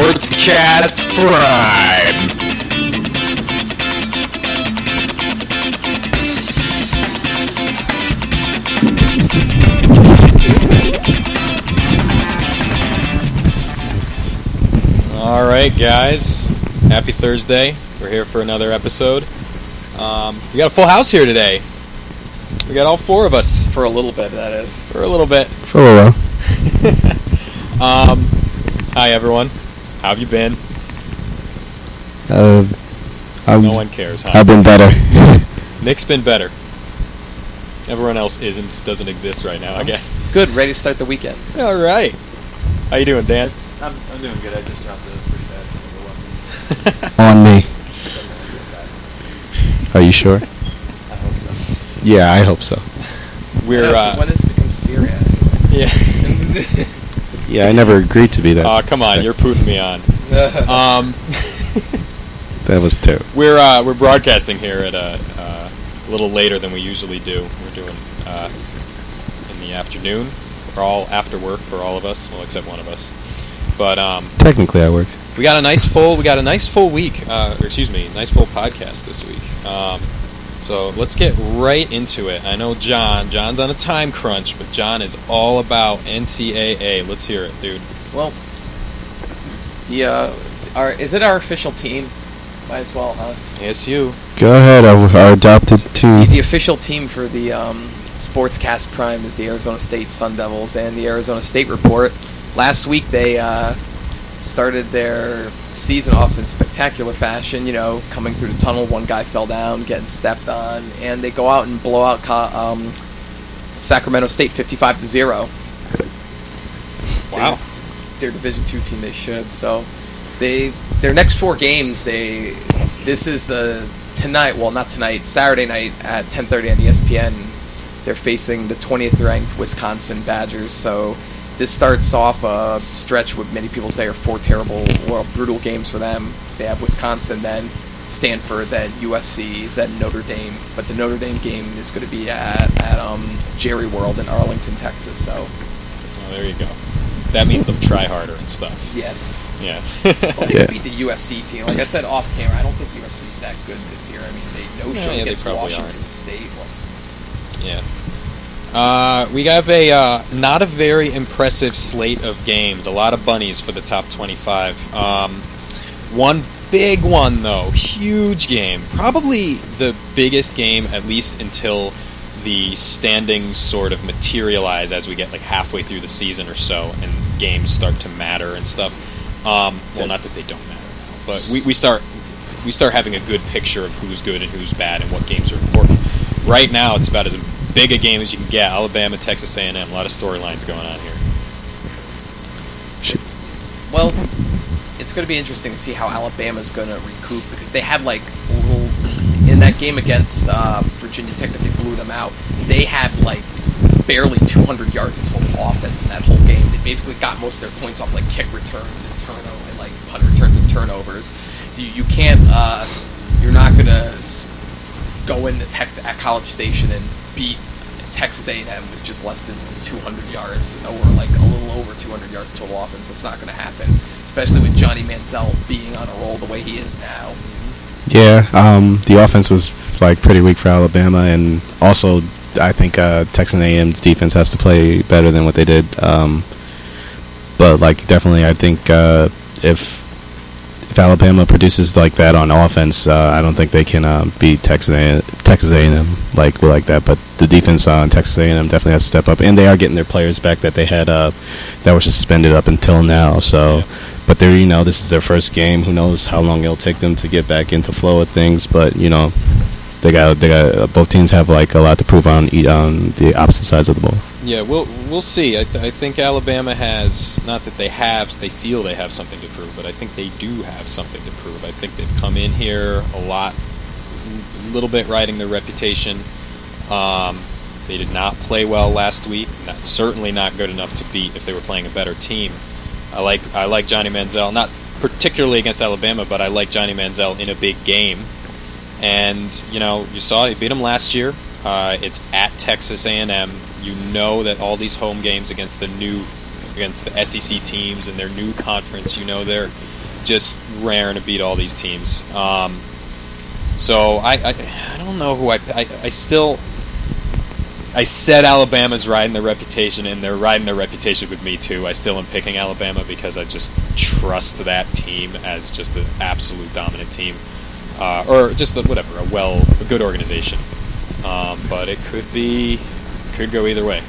Sportscast Prime. All right, guys. Happy Thursday. We're here for another episode. Um, we got a full house here today. We got all four of us For a little bit, that is. for a little bit. For a while. Um, hi, everyone. How have you been? Uh, I'm, No one cares. Huh? I've been better. Nick's been better. Everyone else isn't. Doesn't exist right now. I guess. Good, ready to start the weekend. All right. How you doing, Dan? I'm, I'm doing good. I just dropped a pretty bad overwhelming. On me. Are you sure? I hope so. Yeah, I hope so. We're. Uh, when does it become Syria? yeah. Yeah, I never agreed to be that. Oh, come on. You're putting me on. Um, that was terrible. we're uh, we're broadcasting here at a, uh, a little later than we usually do. We're doing uh, in the afternoon. We're all after work for all of us, well, except one of us. But um, Technically, I worked. we got a nice full we got a nice full week, uh, or excuse me, nice full podcast this week. Um, so let's get right into it. I know John. John's on a time crunch, but John is all about NCAA. Let's hear it, dude. well, the uh, our is it our official team? Might as well, huh? ASU. Go ahead, our, our adopted The, team. the official team for the um, Sportscast Prime is the Arizona State Sun Devils and the Arizona State Report. Last week they uh, started their season off in spectacular fashion. You know, coming through the tunnel, one guy fell down, getting stepped on, and they go out and blow out um, Sacramento State 55 to zero. Wow. their Division two team. They should. So they their next four games. They this is uh, tonight. Well, not tonight. Saturday night at 10:30 on ESPN. They're facing the 20th ranked Wisconsin Badgers. So this starts off a stretch what many people say are four terrible, well, brutal games for them. They have Wisconsin, then Stanford, then USC, then Notre Dame. But the Notre Dame game is going to be at, at um, Jerry World in Arlington, Texas. So Oh, there you go. That means they'll try harder and stuff. yes, Yeah. Well, they Yeah. beat the USC team. Like I said off camera, I don't think USC's that good this year. I mean, they no Yeah, show yeah, they against probably Washington aren't. State. Well, Yeah. Uh, we have a uh, not a very impressive slate of games. A lot of bunnies for the top 25. Um, one big one though, huge game. Probably the biggest game, at least until the standings sort of materialize as we get like halfway through the season or so, and games start to matter and stuff. Um, well, not that they don't matter but we, we start we start having a good picture of who's good and who's bad and what games are important. Right now, it's about as big a game as you can get. Alabama, Texas A&M, a lot of storylines going on here. well, it's going to be interesting to see how Alabama's going to recoup because they had like little in that game against uh, Virginia Tech that they blew them out. They had like barely 200 yards of total offense in that whole game. They basically got most of their points off like kick returns and turnover and like punt returns and turnovers. You, you can't. Uh, you're not going to go into Texas at College Station and beat Texas A&M with just less than 200 yards or like a little over 200 yards total offense. That's not going to happen, especially with Johnny Manziel being on a roll the way he is now. Yeah, um, the offense was like pretty weak for Alabama, and also I think uh, Texas A&M's defense has to play better than what they did. Um, but like definitely, I think uh, if if Alabama produces like that on offense, uh, I don't think they can uh, beat Texas A- Texas A&M like like that. But the defense on Texas A&M definitely has to step up, and they are getting their players back that they had uh, that were suspended up until now. So, Yeah. but they're you know this is their first game. Who knows how long it'll take them to get back into flow of things? But you know. They got, they got. Both teams have like a lot to prove on on the opposite sides of the ball. Yeah, we'll we'll see. I, th- I think Alabama has not that they have, they feel they have something to prove, but I think they do have something to prove. I think they've come in here a lot, a little bit riding their reputation. Um, they did not play well last week. Not, certainly not good enough to beat if they were playing a better team. I like I like Johnny Manziel, not particularly against Alabama, but I like Johnny Manziel in a big game. And you know, you saw he beat him last year. Uh, it's at Texas A&M. You know that all these home games against the new against the SEC teams and their new conference. You know, they're just raring to beat all these teams. Um, so I, I, I don't know who I, I, I still. I said Alabama's riding their reputation, and they're riding their reputation with me too. I still am picking Alabama because I just trust that team as just an absolute dominant team, uh, or just a, whatever, a well, a good organization. Um, but it could be, could go either way.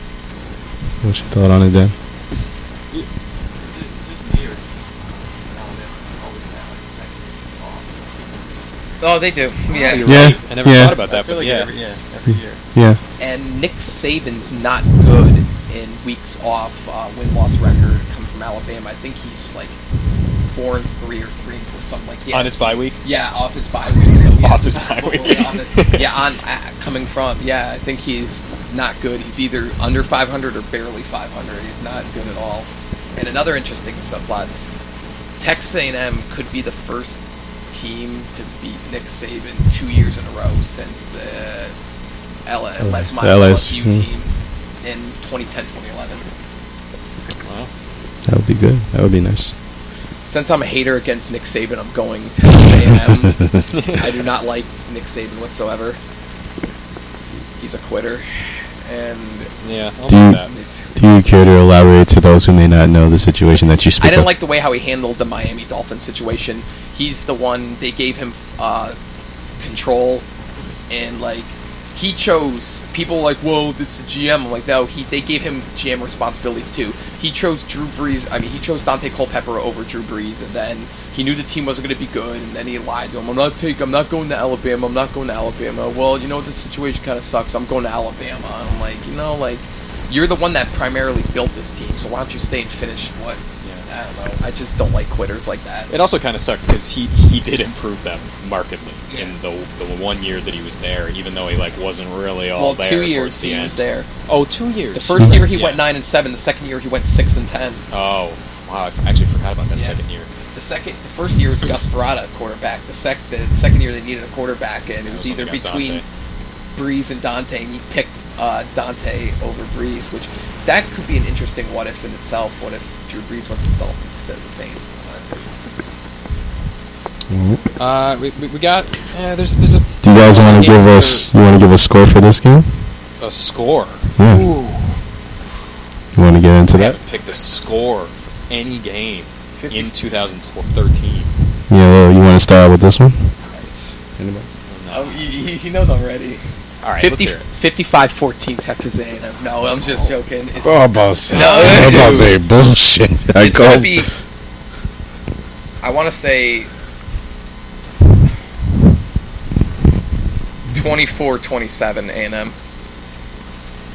What's your thought on it, Dan? Just me or Alabama always have like the second year off. Oh, they do. Yeah. You're Yeah, right. I never yeah. thought about that, I feel but like yeah. every, yeah, every year. Yeah. And Nick Saban's not good in weeks off uh, win loss record coming from Alabama. I think he's like four and three or three and four, something like yeah. On his bye week. Yeah, off his bye week. So yeah, Off his bye week. on his- yeah, on uh, coming from yeah, I think he's not good. He's either under 500 or barely 500. He's not good at all. And another interesting subplot: Texas A&M could be the first team to beat Nick Saban two years in a row since the L- Les Miles LS, LSU hmm. team in 2010, 2011. Wow. That would be good. That would be nice. Since I'm a hater against Nick Saban, I'm going Texas A&M. I do not like Nick Saban whatsoever. He's a quitter, and Yeah, I'll Do do you- Do you care to elaborate to those who may not know the situation that you speak I didn't of? like the way how he handled the Miami Dolphins situation. He's the one they gave him uh, control, and like he chose people like, whoa, it's the GM. I'm like, no, he they gave him GM responsibilities too. He chose Drew Brees. I mean, he chose Daunte Culpepper over Drew Brees, and then he knew the team wasn't going to be good, and then he lied to him. I'm not taking. I'm not going to Alabama. I'm not going to Alabama. Well, you know what? The situation kind of sucks. I'm going to Alabama. And I'm like, you know, like you're the one that primarily built this team, so why don't you stay and finish what? Yeah. I don't know. I just don't like quitters like that. It also kind of sucked because he he did improve them markedly Yeah. in the the one year that he was there, even though he like wasn't really all well, there. two towards years the he end. was there. Oh, two years. The first year he Yeah. went nine and seven. The second year he went six and ten. Oh, wow! I f- actually forgot about that Yeah. second year. The second, the first year was Gus Frerotte quarterback. The sec, the second year they needed a quarterback, and it was either between Daunte. Brees and Daunte, and he picked uh, Daunte over Brees, which that could be an interesting what if in itself. What if Drew Brees went to the Dolphins instead of the Saints? Uh, Uh, we, we, we got. Uh, there's there's a. Do you guys want to give us? You want to give a score for this game? a score? Yeah. Ooh, You want to get into I that? haven't picked a score for any game 50 in 2013. Yeah. Well, you want to start with this one? Right. Anybody? Oh, he, he knows I'm ready. All right, 50, let's hear it. 55-14 Texas A&M. No, I'm just oh. joking. It's, Oh, boss. No, I'm about to say bullshit. I it's go. gonna be. I want to say 24-27 A&M.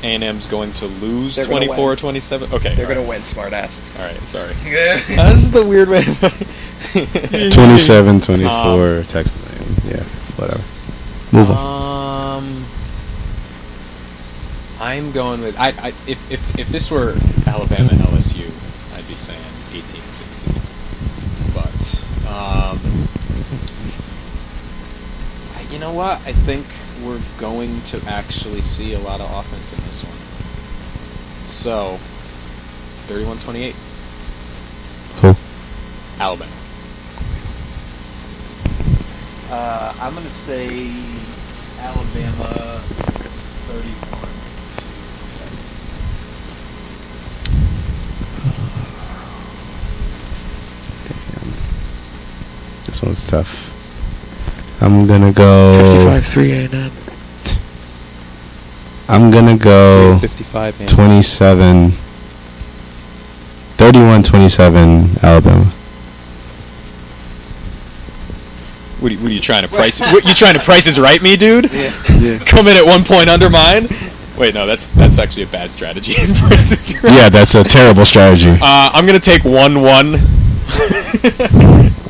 A&M's going to lose They're gonna 24-27. Okay, They're all gonna win, smartass. right. All right, sorry. Uh, this is the weird way. 27, 24, Um, Texas. Yeah, whatever. Move on. Um, I'm going with I, I if, if if this were Alabama LSU, I'd be saying 1860. But um, I- you know what? I think we're going to actually see a lot of offense in this one. So, 31-28, Who? Alabama. Uh, I'm going to say Alabama 31 This one's tough. I'm gonna go. fifty-five 3 A&M. I'm gonna go 55 27. 31 27 Alabama. What are, you, what are you trying to price? what, you trying to price is right, me, dude? Yeah. Come in at one point under mine. Wait, no, that's that's actually a bad strategy. Right. Yeah, that's a terrible strategy. Uh, I'm gonna take one one.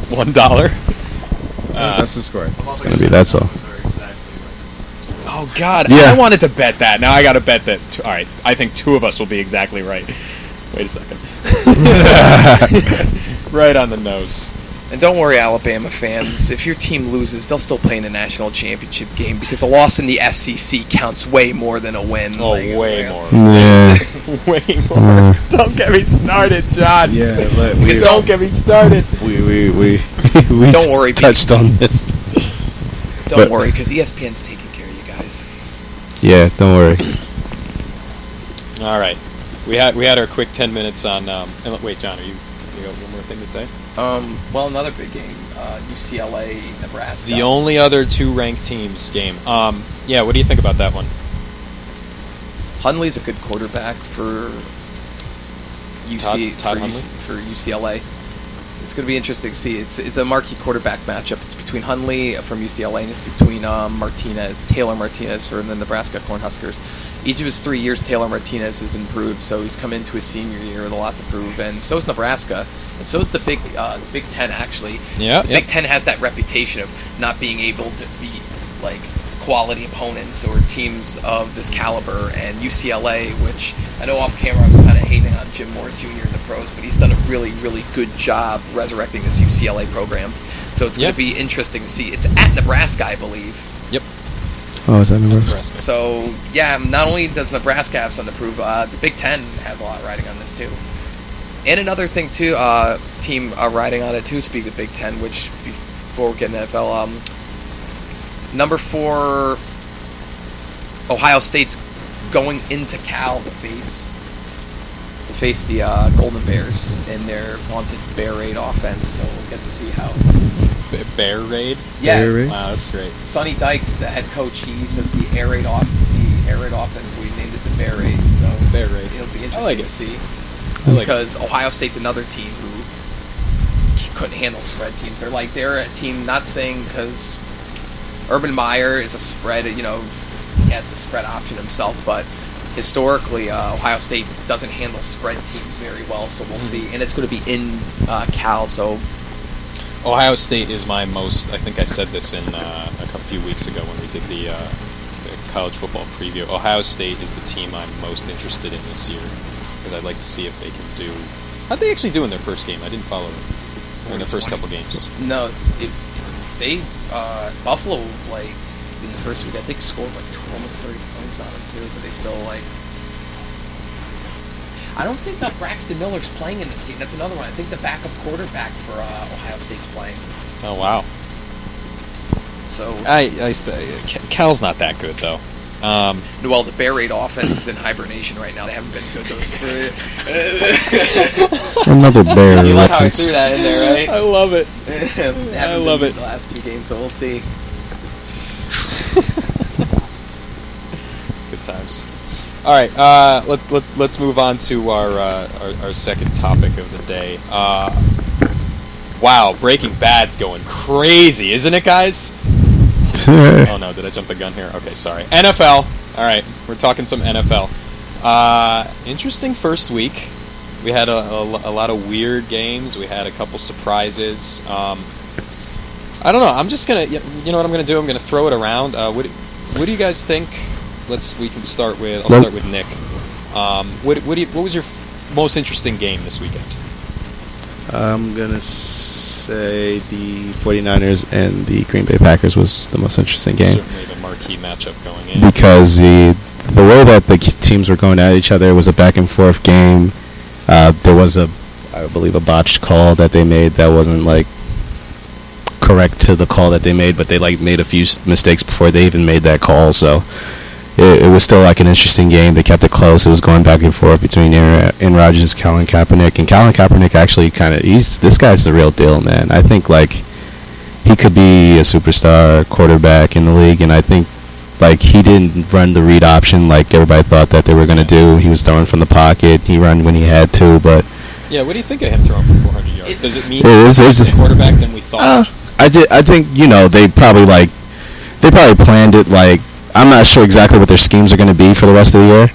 one dollar. Uh, the score. It's gonna be that's all. oh God! Yeah. I wanted to bet that. Now I got to bet that. Two, all right, I think two of us will be exactly right. Wait a second. right on the nose. And don't worry, Alabama fans. If your team loses, they'll still play in the national championship game because a loss in the SEC counts way more than a win. Oh, Like, way more. Yeah. way more. Uh, Don't get me started, John. yeah, but Please don't get me started. we we we, we Don't worry, Pete. touched on this. Don't But- worry, because ESPN's taking care of you guys. Yeah, don't worry. All right, we had we had our quick ten minutes on. Um, and wait, John, are you? You got one more thing to say? Um, well, another big game, uh, UCLA, Nebraska. The only other two ranked teams game. Um, yeah, what do you think about that one? Hundley's a good quarterback for UC Todd- Todd for, UC, for UCLA. It's going to be interesting to see. It's it's a marquee quarterback matchup. It's between Hundley from UCLA and it's between um, Martinez, Taylor Martinez from the Nebraska Cornhuskers. Each of his three years, Taylor Martinez has improved, so he's come into his senior year with a lot to prove, and so is Nebraska, and so is the Big uh, the Big Ten actually. Yeah, the yep. Big Ten has that reputation of not being able to beat like quality opponents or teams of this caliber. And UCLA, which I know off camera I was kind of hating on Jim Mora Jr. in the pros, but he's done a really, really good job resurrecting this UCLA program. So it's going to be interesting to see. It's at Nebraska, I believe. Yep, Oh, is that Nebraska? Nebraska. So yeah, not only does Nebraska have something to prove, uh, the Big Ten has a lot riding on this too. And another thing too, uh, team uh, riding on it too. Speak of Big Ten, which before we get into NFL, um, number four, Ohio State's going into Cal to face to face the uh, Golden Bears in their vaunted Bear Raid offense. So we'll get to see how. Bear raid. Yeah, Bear Raid? Wow, that's great. Sonny Dykes, the head coach, he's of the air raid off the air raid offense, so we named it the Bear Raid. So Bear raid. it'll be interesting I like to see I like it. because Ohio State's another team who couldn't handle spread teams. They're like they're a team not saying because Urban Meyer is a spread, you know, he has the spread option himself, but historically uh, Ohio State doesn't handle spread teams very well. So we'll Mm-hmm. see, and it's going to be in uh, Cal, so Ohio State is my most. I think I said this in uh, a couple few weeks ago when we did the, uh, the college football preview. Ohio State is the team I'm most interested in this year because I'd like to see if they can do. How'd they actually do in their first game? I didn't follow them in their first couple games. No, it, they uh, Buffalo like in the first week I think scored like tw- almost thirty points on them too, but they still like. I don't think that Braxton Miller's playing in this game. That's another one. I think the backup quarterback for uh, Ohio State's playing. Oh wow. So I, I Ca- Cal's not that good though. Um, well, the Bear Raid offense is in hibernation right now. They haven't been good those three. Another bear you like how I threw that in there, right? I love it. I love good it. The last two games, so we'll see. Good times. All right, uh, let, let, let's move on to our, uh, our our second topic of the day. Uh, wow, Breaking Bad's going crazy, isn't it, guys? Oh no, did I jump the gun here? Okay, sorry. NFL. All right, we're talking some NFL. Uh, interesting first week. We had a, a, a lot of weird games. We had a couple surprises. Um, I don't know. I'm just gonna. You you know what I'm gonna do? I'm gonna throw it around. Uh, what What do you guys think? Let's. We can start with. I'll start with Nick. Um, what What, do you, what was your f- most interesting game this weekend? I'm gonna say the 49ers and the Green Bay Packers was the most interesting game Certainly the marquee matchup going in. because the the way that the teams were going at each other was a back and forth game. Uh, there was a, I believe, a botched call that they made that wasn't like correct to the call that they made, but they like made a few s- mistakes before they even made that call. So it, it was still like an interesting game. They kept it close. It was going back and forth between Aaron, Aaron Rodgers, Colin Kaepernick, and Colin Kaepernick actually kind of he's this guy's the real deal, man. I think like he could be a superstar quarterback in the league, and I think like he didn't run the read option like everybody thought that they were going to do. He was throwing from the pocket. He ran when he had to, but Yeah, what do you think of him throwing for 400 yards? Does it mean It is- he's a quarterback than we thought? Uh, I did. I think you know they probably like they probably planned it like I'm not sure exactly what their schemes are going to be for the rest of the year,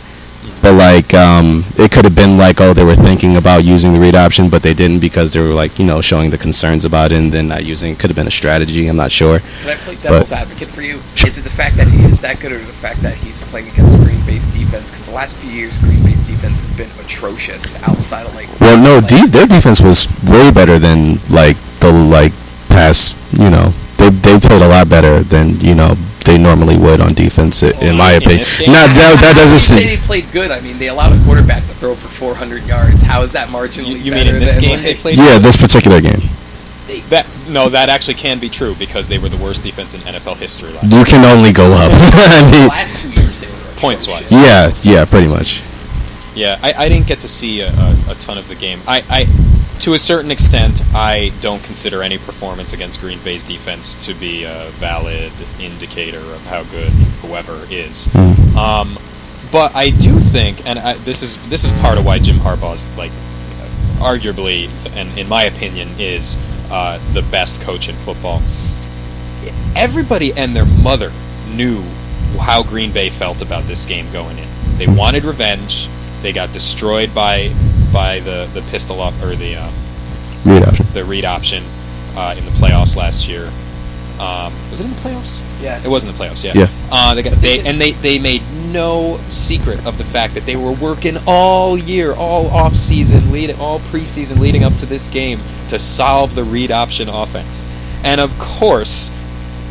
but like um, it could have been like oh they were thinking about using the read option but they didn't because they were like you know showing the concerns about it and then not using it could have been a strategy. I'm not sure. Can I play devil's But- advocate for you? Is it the fact that he is that good, or the fact that he's playing against Green Bay's defense? Because the last few years, Green Bay's defense has been atrocious outside of like. Well, no, like, de- their defense was way better than like the like past you know they they played a lot better than you know they normally would on defense. i- In my In opinion, this game? not that that doesn't They seem. they played good. I mean, they allowed a quarterback to throw for 400 yards. How is that marginally You, you better mean in this than, game like, they played? Yeah, this particular game, That no, that actually can be true because they were the worst defense in NFL history last you year. can only go up. I the mean, last two years they were points wise. yeah, yeah, pretty much. Yeah, I, I didn't get to see a, a, a ton of the game. I, I, to a certain extent, I don't consider any performance against Green Bay's defense to be a valid indicator of how good whoever is. Mm. Um, but I do think, and I, this is this is part of why Jim Harbaugh's like, arguably, and in my opinion, is uh, the best coach in football. Everybody and their mother knew how Green Bay felt about this game going in. They wanted revenge. They got destroyed by by the the pistol up or the um, Read option. the read option uh, in the playoffs last year. Um, was it in the playoffs? Yeah. It was in the playoffs, yeah. Yeah. Uh, they got, they they, and they, they made no secret of the fact that they were working all year, all off season, lead, all preseason leading up to this game to solve the read option offense. And of course,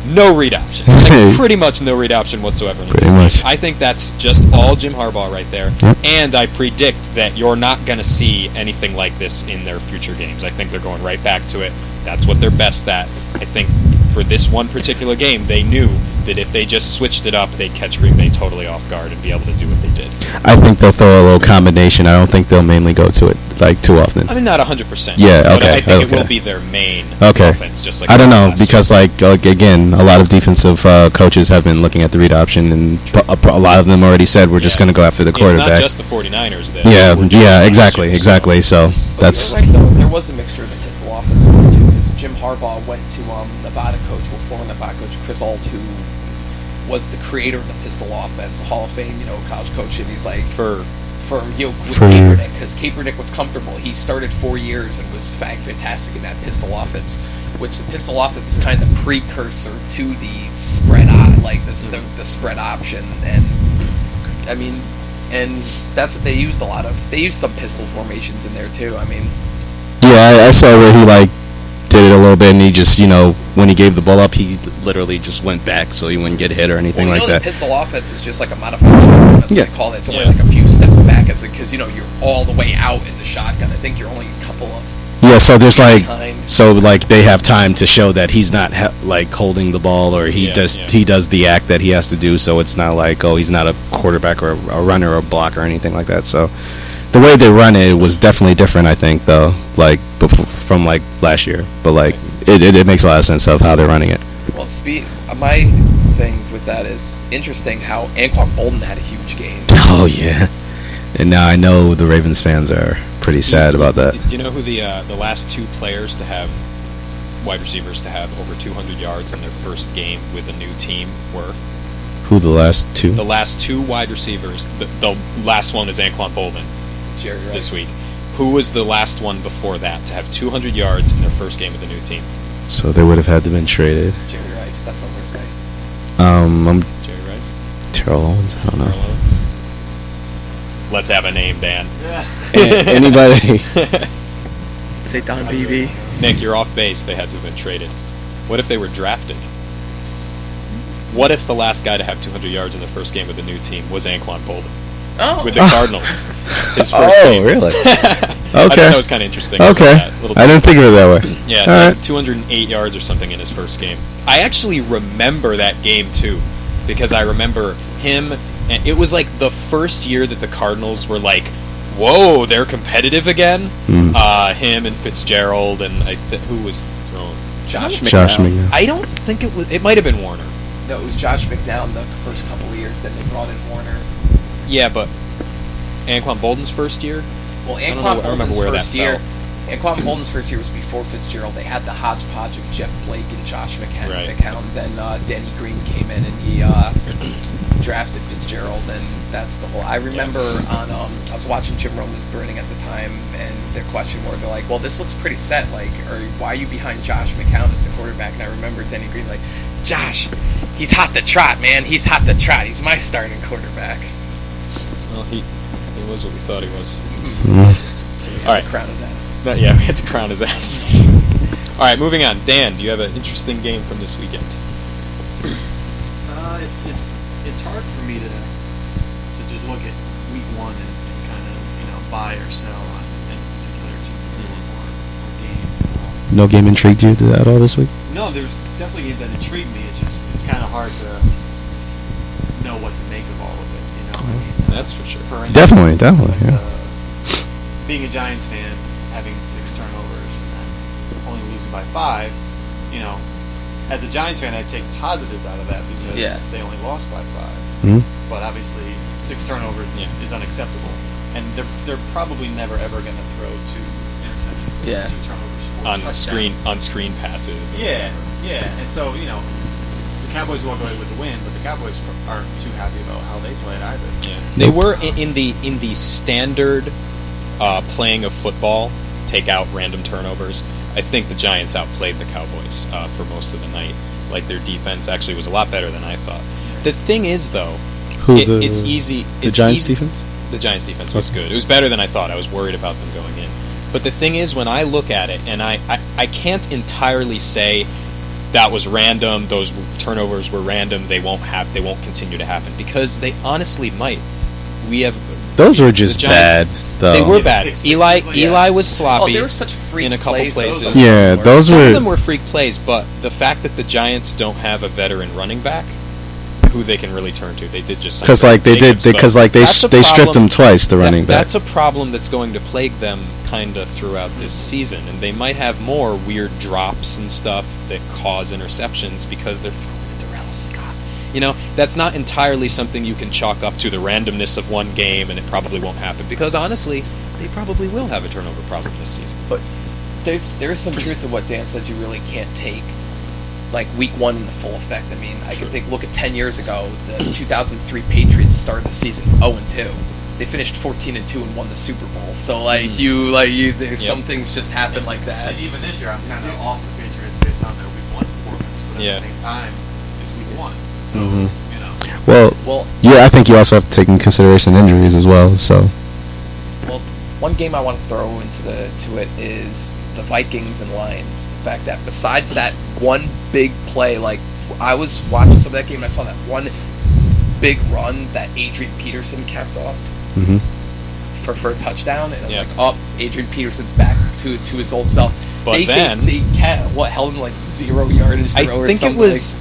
no read option. Like, pretty much no read option whatsoever. Pretty much. I think that's just all Jim Harbaugh right there. Yep. And I predict that you're not going to see anything like this in their future games. I think they're going right back to it. That's what they're best at. I think for this one particular game, they knew that if they just switched it up, they'd catch Green Bay totally off guard and be able to do what they did. I think they'll throw a little combination. I don't think they'll mainly go to it like too often. I mean, not 100%. Yeah, but okay, I think it will be their main Okay. offense, just like I don't know last year. because like, like again, a lot of defensive uh, coaches have been looking at the read option, and p- a, a lot of them already said we're just going to go after the It's quarterback. not just the 49ers that yeah, were doing it yeah, exactly, year, exactly. So But that's you're right, though. There was a mixture of the pistol offense too, because Jim Harbaugh went to um, Nevada coach, well, former Nevada coach Chris Ault, who was the creator of the pistol offense, a Hall of Fame, you know, college coach, and he's like, For for you know, with For- Kaepernick, because Kaepernick was comfortable. He started four years and was fag fantastic in that pistol offense, which the pistol offense is kind of the precursor to the spread on, like this, the, the spread option, and I mean, and that's what they used a lot of. They used some pistol formations in there too. I mean, yeah. I, I saw where he like did it a little bit, and he just you know when he gave the ball up, he literally just went back so he wouldn't get hit or anything well, you like know that. the pistol offense is just like a modified shotgun. That's Yeah. what they call it. It's only Yeah. like a few steps back, as because you know you're all the way out in the shotgun. I think you're only a couple of Yeah, so there's like behind. so like they have time to show that he's not ha- like holding the ball or he Yeah, does yeah. he does the act that he has to do. So it's not like oh he's not a quarterback or a runner or a blocker or anything like that. So the way they run it was definitely different. I think though, like before, from like last year, but like it, it it makes a lot of sense of how they're running it. Well, spe- uh, my thing with that is interesting how Anquan Boldin had a huge game. Oh yeah, and now I know the Ravens fans are pretty sad about that. Do, do you know who the uh, the last two players to have wide receivers to have over 200 yards in their first game with a new team were? Who the last two? The last two wide receivers. The, the last one is Anquan Boldin Jerry Rice. this week. Who was the last one before that to have 200 yards in their first game with a new team? So they would have had to been traded. Jerry Rice. That's what I'm gonna say. Um, I'm Jerry Rice, Terrell Owens. I don't Carl know. Owens. Let's have a name, Dan. A- anybody? Say Don Beebe. Nick, you're off base. They had to have been traded. What if they were drafted? What if the last guy to have 200 yards in the first game with a new team was Anquan Boldin Oh, with the Cardinals? His first oh, game. really? I thought Okay. that was kind of interesting. Okay. I didn't think of it that way. Yeah, All like right. 208 yards or something in his first game. I actually remember that game too, because I remember him, and it was like the first year that the Cardinals were like, "Whoa, they're competitive again." Mm. Uh, him and Fitzgerald and I th- who was thrown. Josh Josh McDowell. McDowell. I don't think it was. It might have been Warner. No, it was Josh McDowell the first couple of years. that they brought in Warner. Yeah, but Anquan Boldin's first year. Well, I don't Anquan know- I remember Boldin's where that year. fell. Anquan Boldin's first year was before Fitzgerald. They had the hodgepodge of Jeff Blake and Josh McCown. Right. McCown. Then uh, Denny Green came in and he uh, drafted Fitzgerald, and that's the whole. I remember on um, I was watching Jim Rome was burning at the time, and their question were they're like, "Well, this looks pretty set. Like, or why are you behind Josh McCown as the quarterback?" And I remember Danny Green like, "Josh, he's hot to trot, man. He's hot to trot. He's my starting quarterback." Well, he he was what we thought he was. Mm. So All right. crown his ass. But yeah, we had to crown his ass. All right, moving on. Dan, do you have an interesting game from this weekend? Uh, it's it's it's hard for me to to just look at week one and, and kind of you know buy or sell on any particular team or, or game. No game intrigued you at all this week? no, there's definitely games that intrigue me. It's just it's kind of hard to know what to make of all of it. That's for sure. for instance, Definitely, definitely, like, yeah. uh, being a Giants fan, having six turnovers and only losing by five, you know, as a Giants fan, I take positives out of that because Yeah. they only lost by five. Hmm? But obviously, six turnovers Yeah. is unacceptable, and they're they're probably never ever going to throw two interceptions, Yeah. two turnovers, four On screen on screen passes. Yeah, yeah, and so you know, the Cowboys walk away with the win, but the Cowboys aren't too happy about how they played either. Yeah. They were in, in the in the standard uh, playing of football, take out random turnovers. I think the Giants outplayed the Cowboys uh, for most of the night. Like their defense actually was a lot better than I thought. The thing is, though, Who it- the it's easy. The it's Giants easy- defense? The Giants defense was good. It was better than I thought. I was worried about them going in. But the thing is, when I look at it, and I, I, I can't entirely say that was random. Those turnovers were random. They won't have. They won't continue to happen because they honestly might. We have. Those were just The Giants- bad. Though. They were Yeah, bad. it's- Eli it's like- Eli was sloppy. Oh, sloppy. there were such freak in a couple plays. places. Those are Yeah, some those Some were- of them were freak plays, but the fact that the Giants don't have a veteran running back who they can really turn to, they did just because like they did Jacobs, but because like they that's a they stripped problem. them twice. The That- running back. That's a problem that's going to plague them kind of throughout this season, and they might have more weird drops and stuff that cause interceptions because they're throwing to Da'Rel Scott. You know, that's not entirely something you can chalk up to the randomness of one game, and it probably won't happen because honestly, they probably will have a turnover problem this season. But there's there's some truth to what Dan says. You really can't take like week one in the full effect. I mean, I can think. Look at ten years ago, the 2003 Patriots started the season 0 and 2. They finished 14 and 2 and won the Super Bowl. So like Mm. you like you, there's Yep. some things just happen like that. And even this year, I'm kind of off the Patriots based on their week one performance, but at Yeah. the same time, it's week one, so Mhm. you know. well, Well, yeah, I think you also have to take in consideration injuries as well. So Well, one game I want to throw into the to it is the Vikings and Lions. The fact that besides that one big play, like I was watching some of that game, and I saw that one big run that Adrian Peterson kept off hmm for, for a touchdown, and I was Yeah. like, oh, Adrian Peterson's back to to his old self. But they, then- they, they ca- what held him like zero yardage I throw or something. I think it something was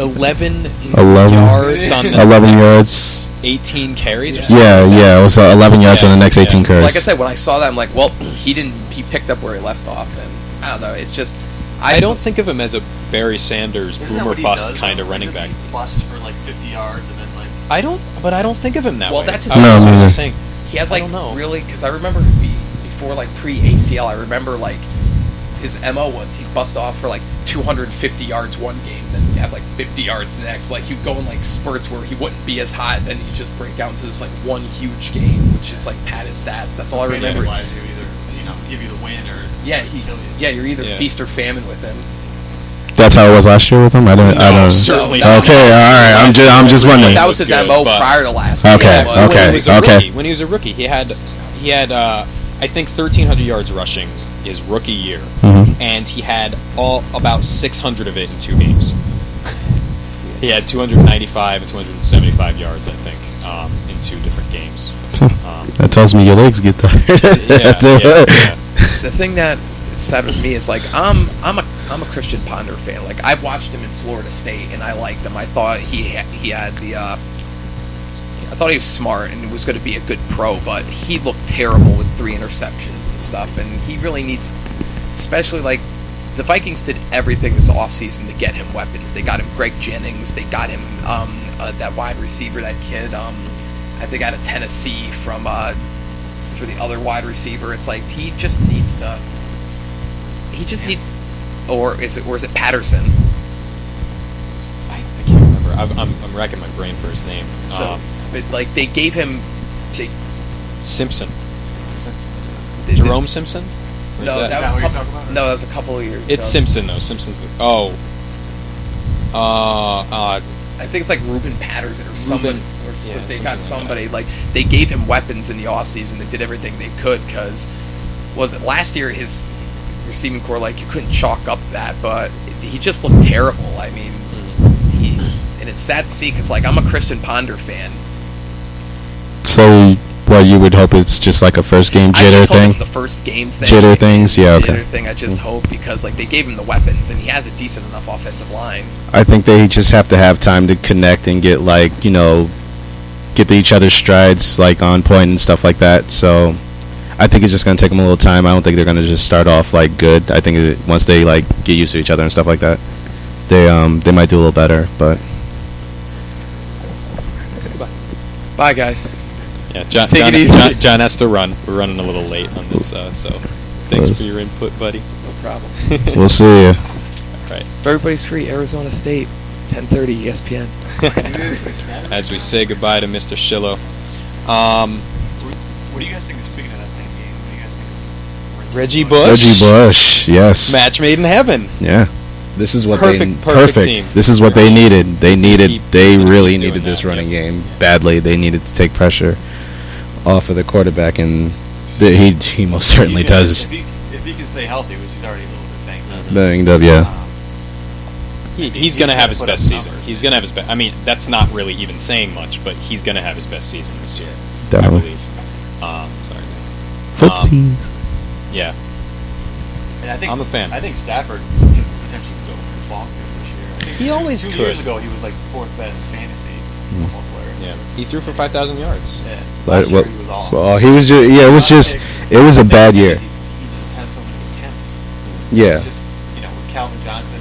11, 11 yards on the eleven next yards. 18 carries or Yeah. something. Yeah, yeah, it was uh, eleven yards Yeah, on the next yeah. eighteen So, So carries. like I said, when I saw that, I'm like, well, he didn't. He picked up where he left off, and I don't know. It's just I don't think of him as a Barry Sanders Isn't boomer bust does, kind though? of running back. Bust for like 50 yards and then like. I don't, but I don't think of him that Well, way. that's his- I was, No, I was just saying. He has like don't really because I remember before like pre ACL. I remember like his mo was he'd bust off for like 250 yards one game, then he'd have like 50 yards next. Like he'd go in like spurts where he wouldn't be as hot, then he'd just break out into this like one huge game, which is like pad his stats. That's all I remember. Wise you know give you the win or Yeah, he, kill you. yeah, you're either Yeah. feast or famine with him. That's how it was last year with him. I don't. I don't. certainly No, not. okay, all right, I'm just. I'm just wondering. That was his good, mo prior to last. Okay, year. Yeah, was- When okay, he was a okay. rookie, when he was a rookie, he had he had uh, I think 1,300 yards rushing his rookie year, Mhm. and he had all about 600 of it in two games. he had 295 and 275 yards, I think, um, in two different games. Um, That tells me your legs get tired. yeah, yeah, yeah. the thing that sad with me is like I'm I'm a I'm a Christian Ponder fan. Like I've watched him in Florida State and I liked him. I thought he ha- he had the uh, I thought he was smart and was going to be a good pro, but he looked terrible with three interceptions and stuff. And he really needs, especially like the Vikings did everything this offseason to get him weapons. They got him Greg Jennings. They got him um, uh, that wide receiver, that kid. Um, I think out of Tennessee from uh, for the other wide receiver. It's like he just needs to. He just needs, or is it or is it Patterson? I, I can't remember. I'm, I'm, I'm racking my brain for his name. So, Um, but like they gave him. They, Simpson, they- Jerome Simpson. Or No, that- that, that was a couple, talking about? no, that was a couple of years. it's ago. Simpson though. Simpson's the, oh. Uh, uh, I think it's like Ruben Patterson or somebody. Ruben- Or yeah, they got somebody like they gave him weapons in the offseason. They did everything they could because was it last year his receiving corps, like you couldn't chalk up that, but he just looked terrible. I mean, he, and it's sad to see because like I'm a Christian Ponder fan. So, well, you would hope it's just like a first game I jitter just hope thing. it's the first game thing. Jitter things? Yeah, okay. Jitter thing. I just hope because like they gave him the weapons and he has a decent enough offensive line. I think they just have to have time to connect and get like you know, get to each other's strides like on point and stuff like that. So, I think it's just gonna take them a little time. I don't think they're gonna just start off like good. I think it, once they like get used to each other and stuff like that, they um they might do a little better. But Bye guys. Yeah, John, Take John, it easy. John, John has to run. We're running a little late on this, uh, so thanks Was- for your input, buddy. No problem. we'll see you. Right. If everybody's free, Arizona State, 10:30 ESPN. As we say goodbye to Mr. Shillo. Um, What do you guys think? of Speaking of that same game, what do you guys think? of Reggie Bush. Reggie Bush, yes, match made in heaven. yeah. This is what Perfect- they perfect team. This is what they needed. They He's needed. they really needed this that, running yeah. game badly. They needed to take pressure off of the quarterback, and the, he he most certainly He's gonna- does. If he, if he can stay healthy, which he's already a little bit banged up. Banged up, yeah. Um, He, He- he's he's going to have his best season. numbers. He's going to have his best. I mean, that's not really even saying much, but he's going to have his best season this year. Definitely. I believe. Um, sorry. Footsie. Yeah. and I think I'm a fan. I think Stafford could potentially go bonkers this year. I think He always two could. years ago, he was like fourth best fantasy Hmm. football player. Yeah. He threw for 5,000 yards. Yeah. But, Last year well, he was off. well, he was just yeah. It was just it was a bad year. He, he just has so many attempts. Yeah. Just you know, with Calvin Johnson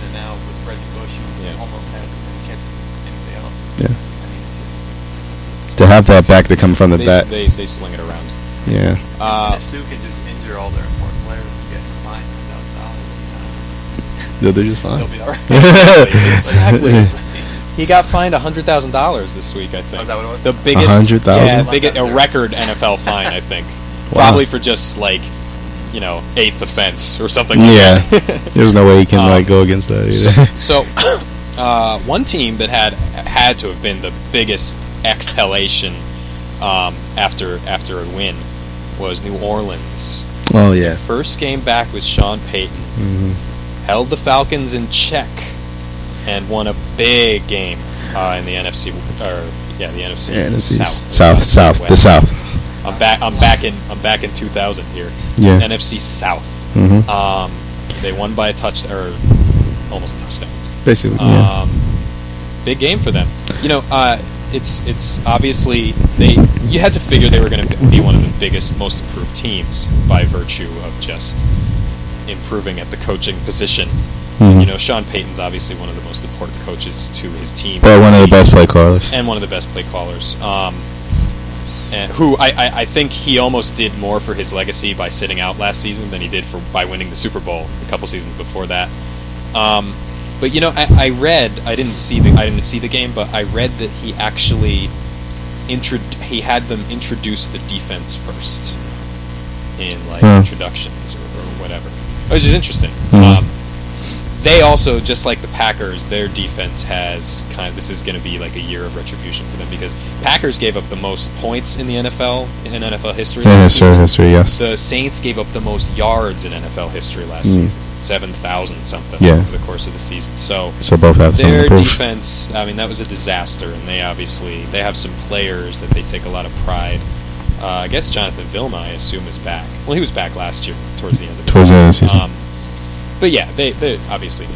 Yeah. I mean, it's just To have that back to come from the They, bat. they, they sling it around. Yeah. Uh, if Suh can just injure all their important players and get fined ten thousand dollars, No, they're just fine. they'll be all right. Exactly. he got fined $100,000 this week, I think. Oh, that what it was? The biggest, 100,000? yeah, big, a record NFL fine, I think. Wow. Probably for just like, you know, eighth offense or something. Yeah. Like that. There's no way he can Um, like go against that so, either. so uh, one team that had had to have been the biggest exhalation um, after after a win was New Orleans. oh yeah. First game back with Sean Payton hmm held the Falcons in check and won a big game uh, in the NFC or yeah the NFC Yeah, South South, South, the South. I'm back. I'm back in. I'm back in 2000 here. Yeah. NFC South. hmm Um, they won by a touchdown or almost a touchdown. Basically, yeah. Um, big game for them. You know, uh, it's it's obviously they. You had to figure they were going to be one of the biggest, most improved teams by virtue of just improving at the coaching position. Mhm. You know, Sean Payton's obviously one of the most important coaches to his team, But one of the best play callers. and one of the best play callers. Um, and who I, I, I think he almost did more for his legacy by sitting out last season than he did for by winning the Super Bowl a couple seasons before that. Um, but you know, I, I read I didn't see the I didn't see the game, but I read that he actually intro- he had them introduce the defense first in like Hmm. introductions or, or whatever, which is interesting. Mhm. Um, they also, just like the Packers, their defense has kind of this is going to be like a year of retribution for them because Packers gave up the most points in the NFL in NFL history. In history, history, yes. The Saints gave up the most yards in NFL history last Mm. season, seven thousand something Yeah. over the course of the season. So So both have some their defense, I mean, that was a disaster, and they obviously they have some players that they take a lot of pride. Uh, I guess Jonathan Vilma, I assume, is back. Well, he was back last year towards the end of the Towards the season. end of the season. Um, but yeah, they they obviously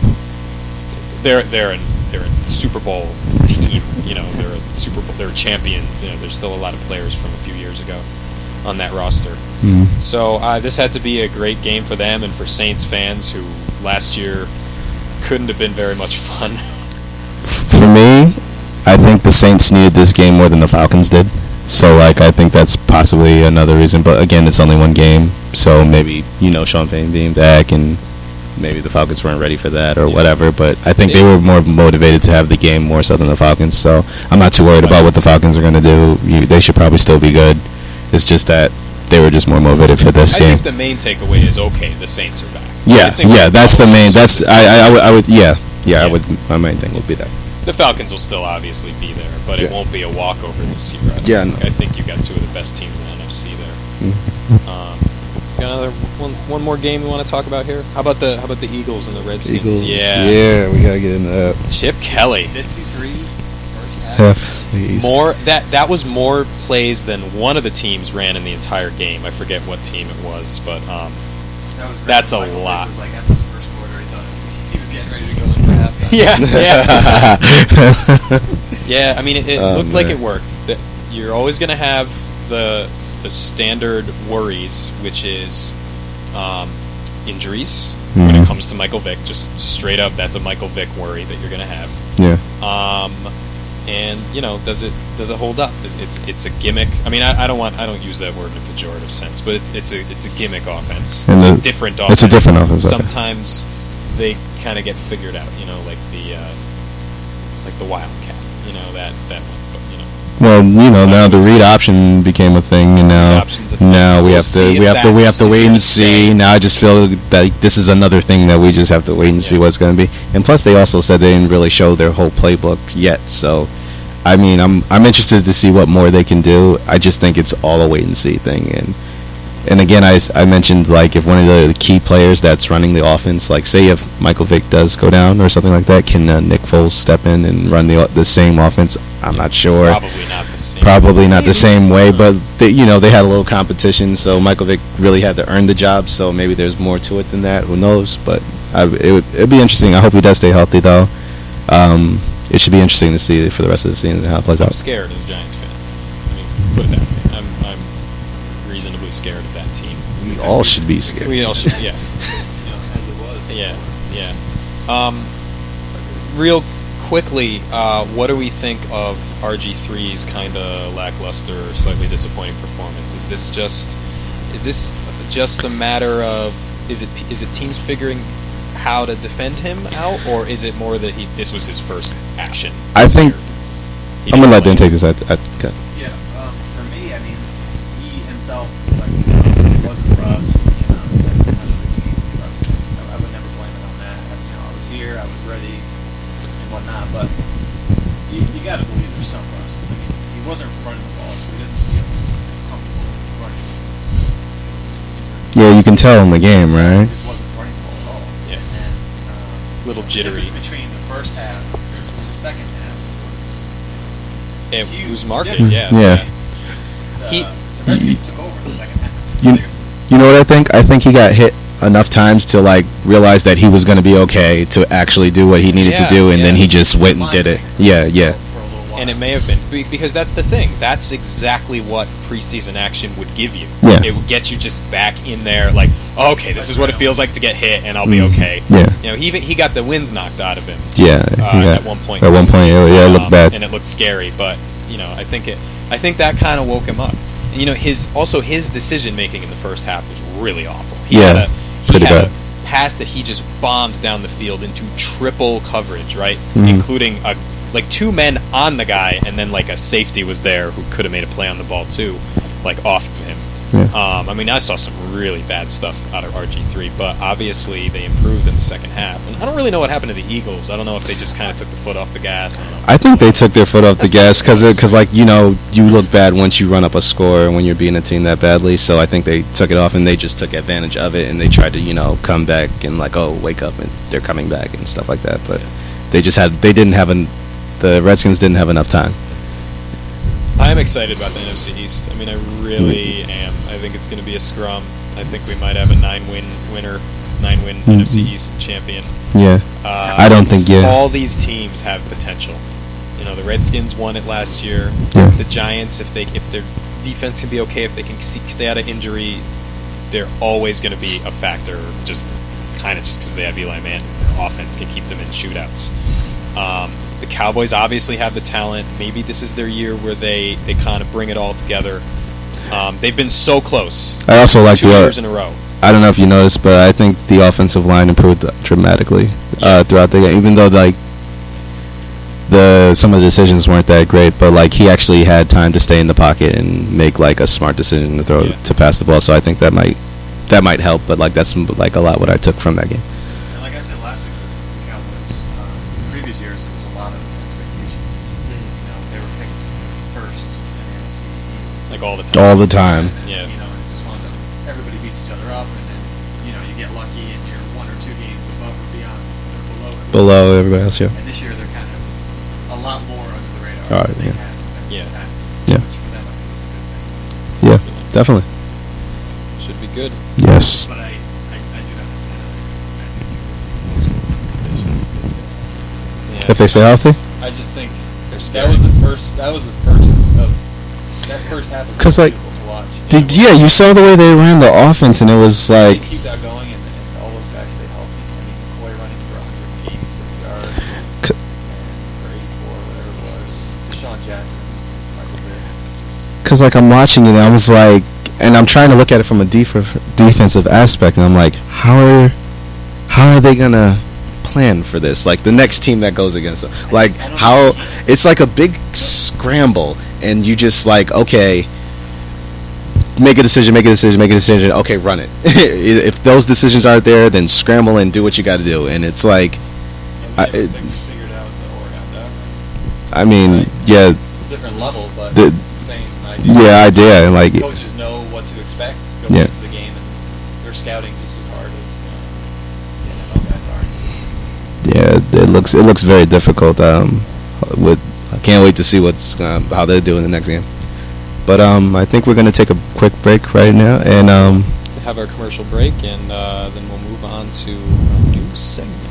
they're they're an, they're a Super Bowl team. You know, they're a Super Bowl they're champions. You know, there's still a lot of players from a few years ago on that roster. Mhm. So uh, this had to be a great game for them and for Saints fans who last year couldn't have been very much fun. For me, I think the Saints needed this game more than the Falcons did. So, like, I think that's possibly another reason. But again, it's only one game, so maybe you know Sean Payton being back, and maybe the Falcons weren't ready for that or Yeah. whatever. But I think They- they were more motivated to have the game more so than the Falcons. So I'm not too worried about what the Falcons are going to do. You, they should probably still be good. It's just that they were just more motivated for this I game. I think the main takeaway is okay. The Saints are back. Yeah, yeah, that's the main. That's I, I, I would, I would, yeah, yeah, I Yeah. would. My main thing would be that. The Falcons will still obviously be there, but it won't be a walkover this year. I Yeah, think. no. I think you got two of the best teams in the NFC there. Mm-hmm. Um, Got another one, one more game we want to talk about here. How about the how about the Eagles and the Redskins? Eagles. Yeah. yeah, we gotta get into that. Chip Kelly. 53 half. Half. More that that was more plays than one of the teams ran in the entire game. I forget what team it was, but um, That was great. That's a Michael lot. Like after the first quarter, he thought he was getting ready to go in for halftime. yeah, yeah, yeah. I mean, it, it Oh, looked like it worked. That you're always going to have the the standard worries, which is um, injuries when it Mhm. comes to Michael Vick. Just straight up, that's a Michael Vick worry that you're going to have. yeah. Um, and you know, does it does it hold up? It's it's, it's a gimmick. I mean, I, I don't want I don't use that word in a pejorative sense, but it's it's a it's a gimmick offense. And It's a different offense. it's a different offense. Sometimes they kind of get figured out. You know, like the uh, like the Wildcat. You know that that one. But you know, Well, you know, now the read option became a thing, and now Read option's a thing. now we We'll have to we have to we have to wait and see. Now I just feel that this is another thing that we just have to wait and see Yeah. what it's going to be. And plus, they also said they didn't really show their whole playbook yet, so. I mean, I'm I'm interested to see what more they can do. I just think it's all a wait and see thing, and and again, I, I mentioned like if one of the key players that's running the offense, like say if Michael Vick does go down or something like that, can uh, Nick Foles step in and run the the same offense? I'm not sure. probably not the same. Probably not the same way, but they, you know they had a little competition, so Michael Vick really had to earn the job. So maybe there's more to it than that. Who knows? But I, it would it'd be interesting. I hope he does stay healthy though. Um, it should be interesting to see for the rest of the season how it plays I'm out. scared as Giants fan. I mean, put it that way. I'm I'm reasonably scared of that team. We all should be scared. We all should. Yeah. As it was. Yeah, yeah. Um, real quickly, uh, what do we think of RG3's kind of lackluster, slightly disappointing performance? Is this just is this just a matter of is it is it teams figuring how to defend him out, or is it more that he this was his first action? I think- I'm gonna let didn't them take this. At, at, but you, you got to believe there's some rust. I mean, he wasn't running the ball, so he doesn't feel comfortable running. Yeah, you can tell in the game, right? He just wasn't running the ball at all. Yeah. And, um, Little jittery. between the first half and the second half was, It huge was market. difference. Yeah. Yeah. the, He- the Redskins took over in the second half. You- You know what I think? I think he got hit enough times to like realize that he was going to be okay to actually do what he needed Yeah, to do, and then he just went and did it. Yeah, yeah. For a little while. And it may have been because that's the thing. That's exactly what preseason action would give you. Yeah. It would get you just back in there, like, oh, okay, this is what it feels like to get hit, and I'll be Mhm. okay. Yeah. You know, he even he got the wind knocked out of him Yeah, uh, he at one point. At one point, yeah, yeah, it looked Um, bad. and it looked scary. But you know, I think it. I think that kind of woke him up. And, you know, his also his decision making in the first half was really awful. He Yeah, had a, he pretty had bad. a pass that he just bombed down the field into triple coverage, right, Mhm. including a like two men on the guy, and then like a safety was there who could have made a play on the ball too, like off of him. Yeah. Um, I mean, I saw some really bad stuff out of RG3, but obviously they improved in the second half. And I don't really know what happened to the Eagles. I don't know if they just kind of took the foot off the gas. I, know. I think they took their foot off the gas was. because, like you know, you look bad once you run up a score when you're beating a team that badly. So I think they took it off and they just took advantage of it and they tried to, you know, come back and like, oh, wake up and they're coming back and stuff like that. But they just had, they didn't have an, the Redskins didn't have enough time. I am excited about the NFC East. I mean, I really am. I think it's going to be a scrum. I think we might have a nine-win winner, nine-win Mhm. NFC East champion. Yeah, Uh, I don't think- yeah. all these teams have potential. You know, the Redskins won it last year. Yeah. The Giants, if they if their defense can be okay, if they can stay out of injury, they're always going to be a factor. Just kind of just because they have Eli Manning, their offense can keep them in shootouts. Um, the Cowboys obviously have the talent. Maybe this is their year where they they kind of bring it all together. Um, they've been so close I also like two the. years in a row. I don't know if you noticed, but I think the offensive line improved dramatically uh, throughout the game. Even though like the some of the decisions weren't that great, but like he actually had time to stay in the pocket and make like a smart decision to throw Yeah. to pass the ball. So I think that might that might help. But like that's like a lot what I took from that game. All the time. All the time. Yeah. You know, and it just wound up, everybody beat against each other up, and then you know you get lucky and you're one or two games above or beyond or below. everybody. Below everybody else, yeah. And this year they're kind of a lot more under the radar. All right, yeah. had Yeah. past, Yeah. Them I think is a good thing. Yeah, definitely. Should be good. Yes. But I, I, I do have this kind of. I think you would Yeah. If they stay healthy, I just think They're that was the first. That was the first of that first half was 'Cause, like, to watch. did yeah, you saw the way they ran the offense, and it was like, keep that going, and, and all those guys stay healthy. I mean, McCoy running for 186 yards, C- and for 84, whatever it was. DeSean Jackson, Michael Vick. Because like I'm watching it, and I was like, and I'm trying to look at it from a def- defensive aspect, and I'm like, how are, how are they gonna plan for this? Like the next team that goes against them, like how it's like a big scramble, and you just like okay. Make a decision, make a decision, make a decision. Okay, run it. if those decisions aren't there, then scramble and do what you got to do. And it's like, I- it- think we figured out the Oregon Ducks. I mean, Right. yeah, It's a different level, but The- it's the same idea. yeah, idea, and like, coaches know what to expect going Yeah. into the game, and they're scouting just as hard as uh, the NFL guys are. Yeah, it looks it looks very difficult. Um, with I can't wait to see what's um, how they do in the next game. But um, I think we're gonna take a quick break right now, and um, To have our commercial break, and uh, then we'll move on to a new segment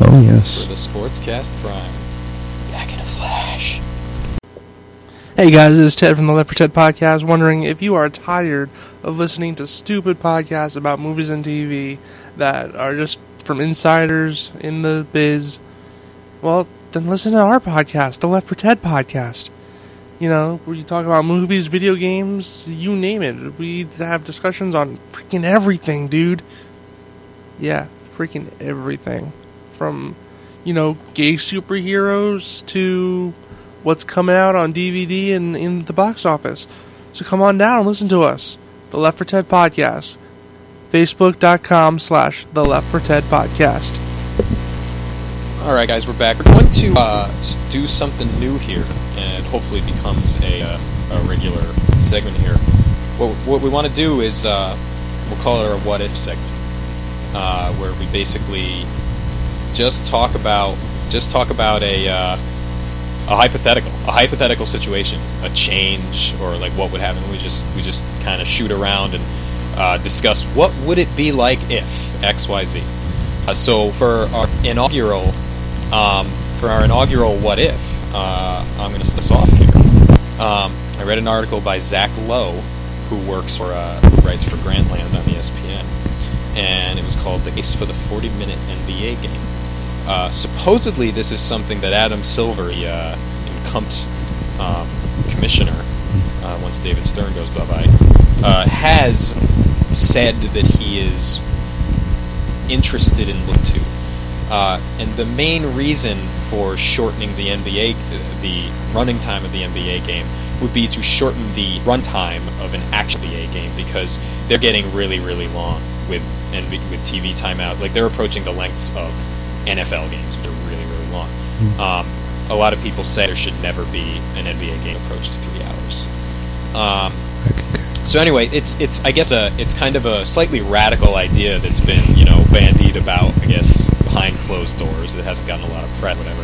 oh yes, for yes, the Sportscast Prime. Back in a flash. Hey guys, this is Ted from the Left for Ted podcast. Wondering if you are tired of listening to stupid podcasts about movies and TV that are just from insiders in the biz. Well, then listen to our podcast, the Left for Ted podcast. You know, where you talk about movies, video games, you name it. We have discussions on freaking everything, dude. Yeah, freaking everything. From, you know, gay superheroes to what's coming out on DVD and in the box office. So come on down and listen to us. The Left for Ted Podcast. Facebook.com slash The Left for Ted Podcast. All right, guys, we're back. We're going to uh, do something new here, and hopefully becomes a, uh, a regular segment here. What, what we want to do is uh, we'll call it our "What If" segment, uh, where we basically just talk about just talk about a uh, a hypothetical, a hypothetical situation, a change, or like what would happen. We just we just kind of shoot around and uh, discuss what would it be like if X Y Z. So for our inaugural, um, for our inaugural "What If," uh, I'm going to start off here. Um, I read an article by Zach Lowe, who works for uh, writes for Grantland on ESPN, and it was called "The Case for the 40-Minute NBA Game." Uh, supposedly, this is something that Adam Silver, the uh, incumbent um, commissioner, uh, once David Stern goes bye bye, uh, has said that he is interested in look to. Uh, and the main reason for shortening the NBA, the running time of the NBA game, would be to shorten the runtime of an actual NBA game because they're getting really, really long with with TV timeout. Like they're approaching the lengths of NFL games, which are really, really long. Um, a lot of people say there should never be an NBA game approaches three hours. Um, so anyway, it's it's I guess a it's kind of a slightly radical idea that's been you know bandied about I guess behind closed doors that hasn't gotten a lot of press whatever.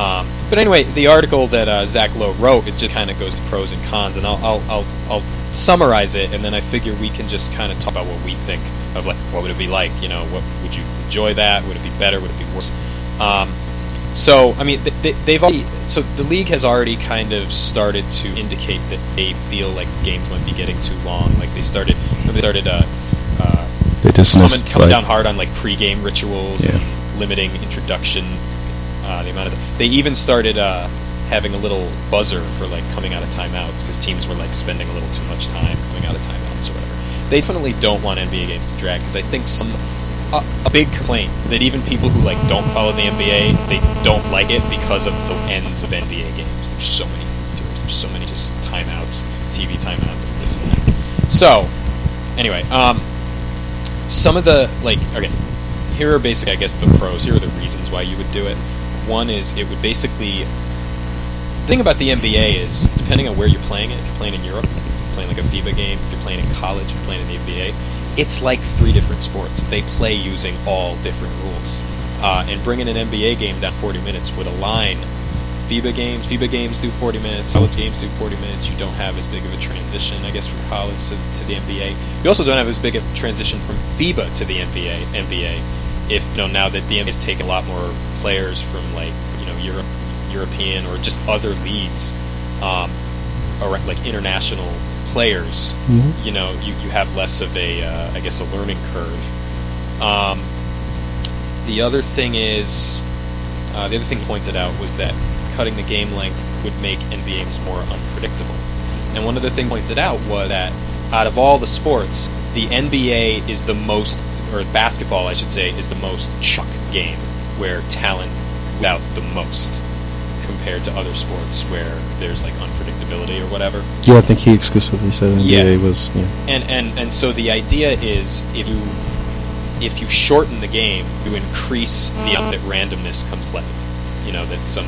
Um, but anyway, the article that uh, Zach Lowe wrote it just kind of goes to pros and cons, and I'll, I'll I'll I'll summarize it, and then I figure we can just kind of talk about what we think of like what would it be like, you know, what would you enjoy that? Would it be better? Would it be worse? Um, so, I mean, th- th- they've already. So the league has already kind of started to indicate that they feel like games might be getting too long. Like they started, they started uh, uh, they coming, dismissed coming like down hard on like pre-game rituals Yeah. and limiting introduction. Uh, the amount of they even started uh, having a little buzzer for like coming out of timeouts because teams were like spending a little too much time coming out of timeouts or whatever. They definitely don't want NBA games to drag because I think some a, a big complaint that even people who like don't follow the NBA they don't like it because of the ends of NBA games. There's so many free throws. There's so many just timeouts, TV timeouts, and this and that. So, anyway, um, some of the like okay, here are basic I guess the pros. Here are the reasons why you would do it. One is it would basically the thing about the NBA is depending on where you're playing it. If you're playing in Europe, playing like a FIBA game. If you're playing in college, if you're playing in the NBA, it's like three different sports. They play using all different rules. Uh, and bringing an NBA game down 40 minutes would align FIBA games. FIBA games do 40 minutes. College games do 40 minutes. You don't have as big of a transition, I guess, from college to, to the NBA. You also don't have as big of a transition from FIBA to the NBA. NBA, if you know now that the NBA has taken a lot more players from like you know Europe, European or just other leagues, um, or like international players. Mhm. You know, you, you have less of a, uh, I guess, a learning curve. Um, the other thing is, uh, the other thing pointed out was that cutting the game length would make NBA games more unpredictable. And one of the things pointed out was that out of all the sports, the NBA is the most, or basketball, I should say, is the most chalk game where talent out the most compared to other sports where there's like unpredictability or whatever. Yeah, I think he exclusively said NBA Yeah. was. Yeah. And and and so the idea is if you if you shorten the game, you increase the amount that randomness comes play. You know that some,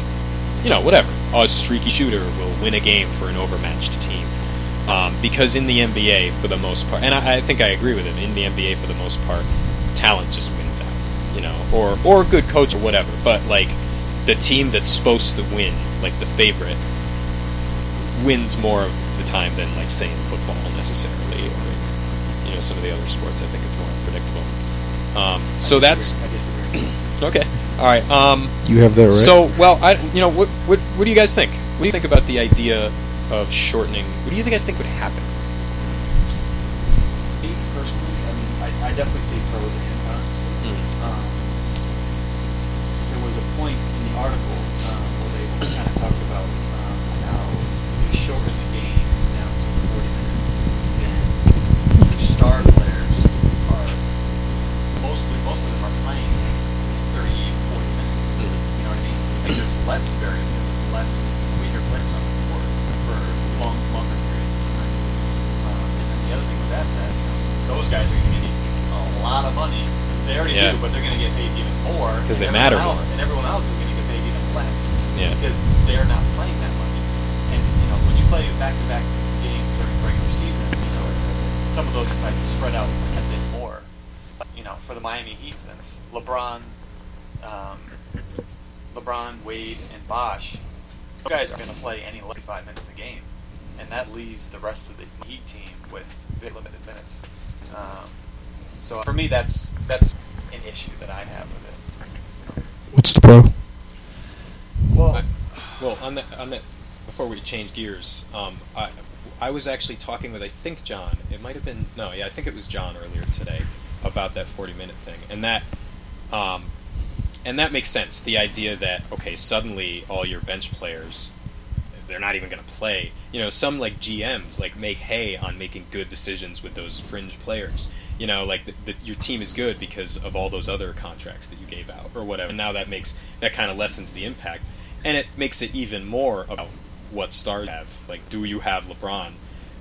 you know whatever, a streaky shooter will win a game for an overmatched team. Um, because in the NBA, for the most part, and I, I think I agree with him. In the NBA, for the most part, talent just wins out. You know, or or a good coach or whatever. But like the team that's supposed to win, like the favorite, wins more of the time than like say in football necessarily or you know some of the other sports I think it's more unpredictable um, so that's I okay. All right um, You have that right. so well I you know what, what what do you guys think? What do you think about the idea of shortening? What do you guys think would happen? Me personally, I mean, I, I definitely see pros and cons. Um, there was a point in the article um, where they kind of talked about um, how they shorten the game down to 40 minutes, and the star players are mostly most of them are playing 30, 40 minutes. You know what I mean? Like there's less variance, less weaker players on the court for long, longer periods of time. Um, and then the other thing with that, that you know, those guys are going to get a lot of money. They already Yeah. do, but they're going to get paid even more 'Cause and they matter else, more. and everyone else is going to get paid even less Yeah. because they're not playing that much. And you know, when you play back-to-back games during regular season, you know, some of those might be spread out a bit more. You know, for the Miami Heat, since LeBron, um, LeBron, Wade, and Bosh, those guys are going to play any less than five minutes a game, and that leaves the rest of the Heat team with very limited minutes. Um, so for me, that's that's an issue that I have with it. What's the pro? Well, I- well on that on that before we change gears um, I I was actually talking with I think John it might have been no yeah I think it was John earlier today about that 40 minute thing and that um, and that makes sense the idea that okay suddenly all your bench players they're not even going to play. You know some like GMs like make hay on making good decisions with those fringe players. You know like the, the, your team is good because of all those other contracts that you gave out or whatever. And now that makes that kind of lessens the impact. And it makes it even more about what stars have. Like do you have LeBron?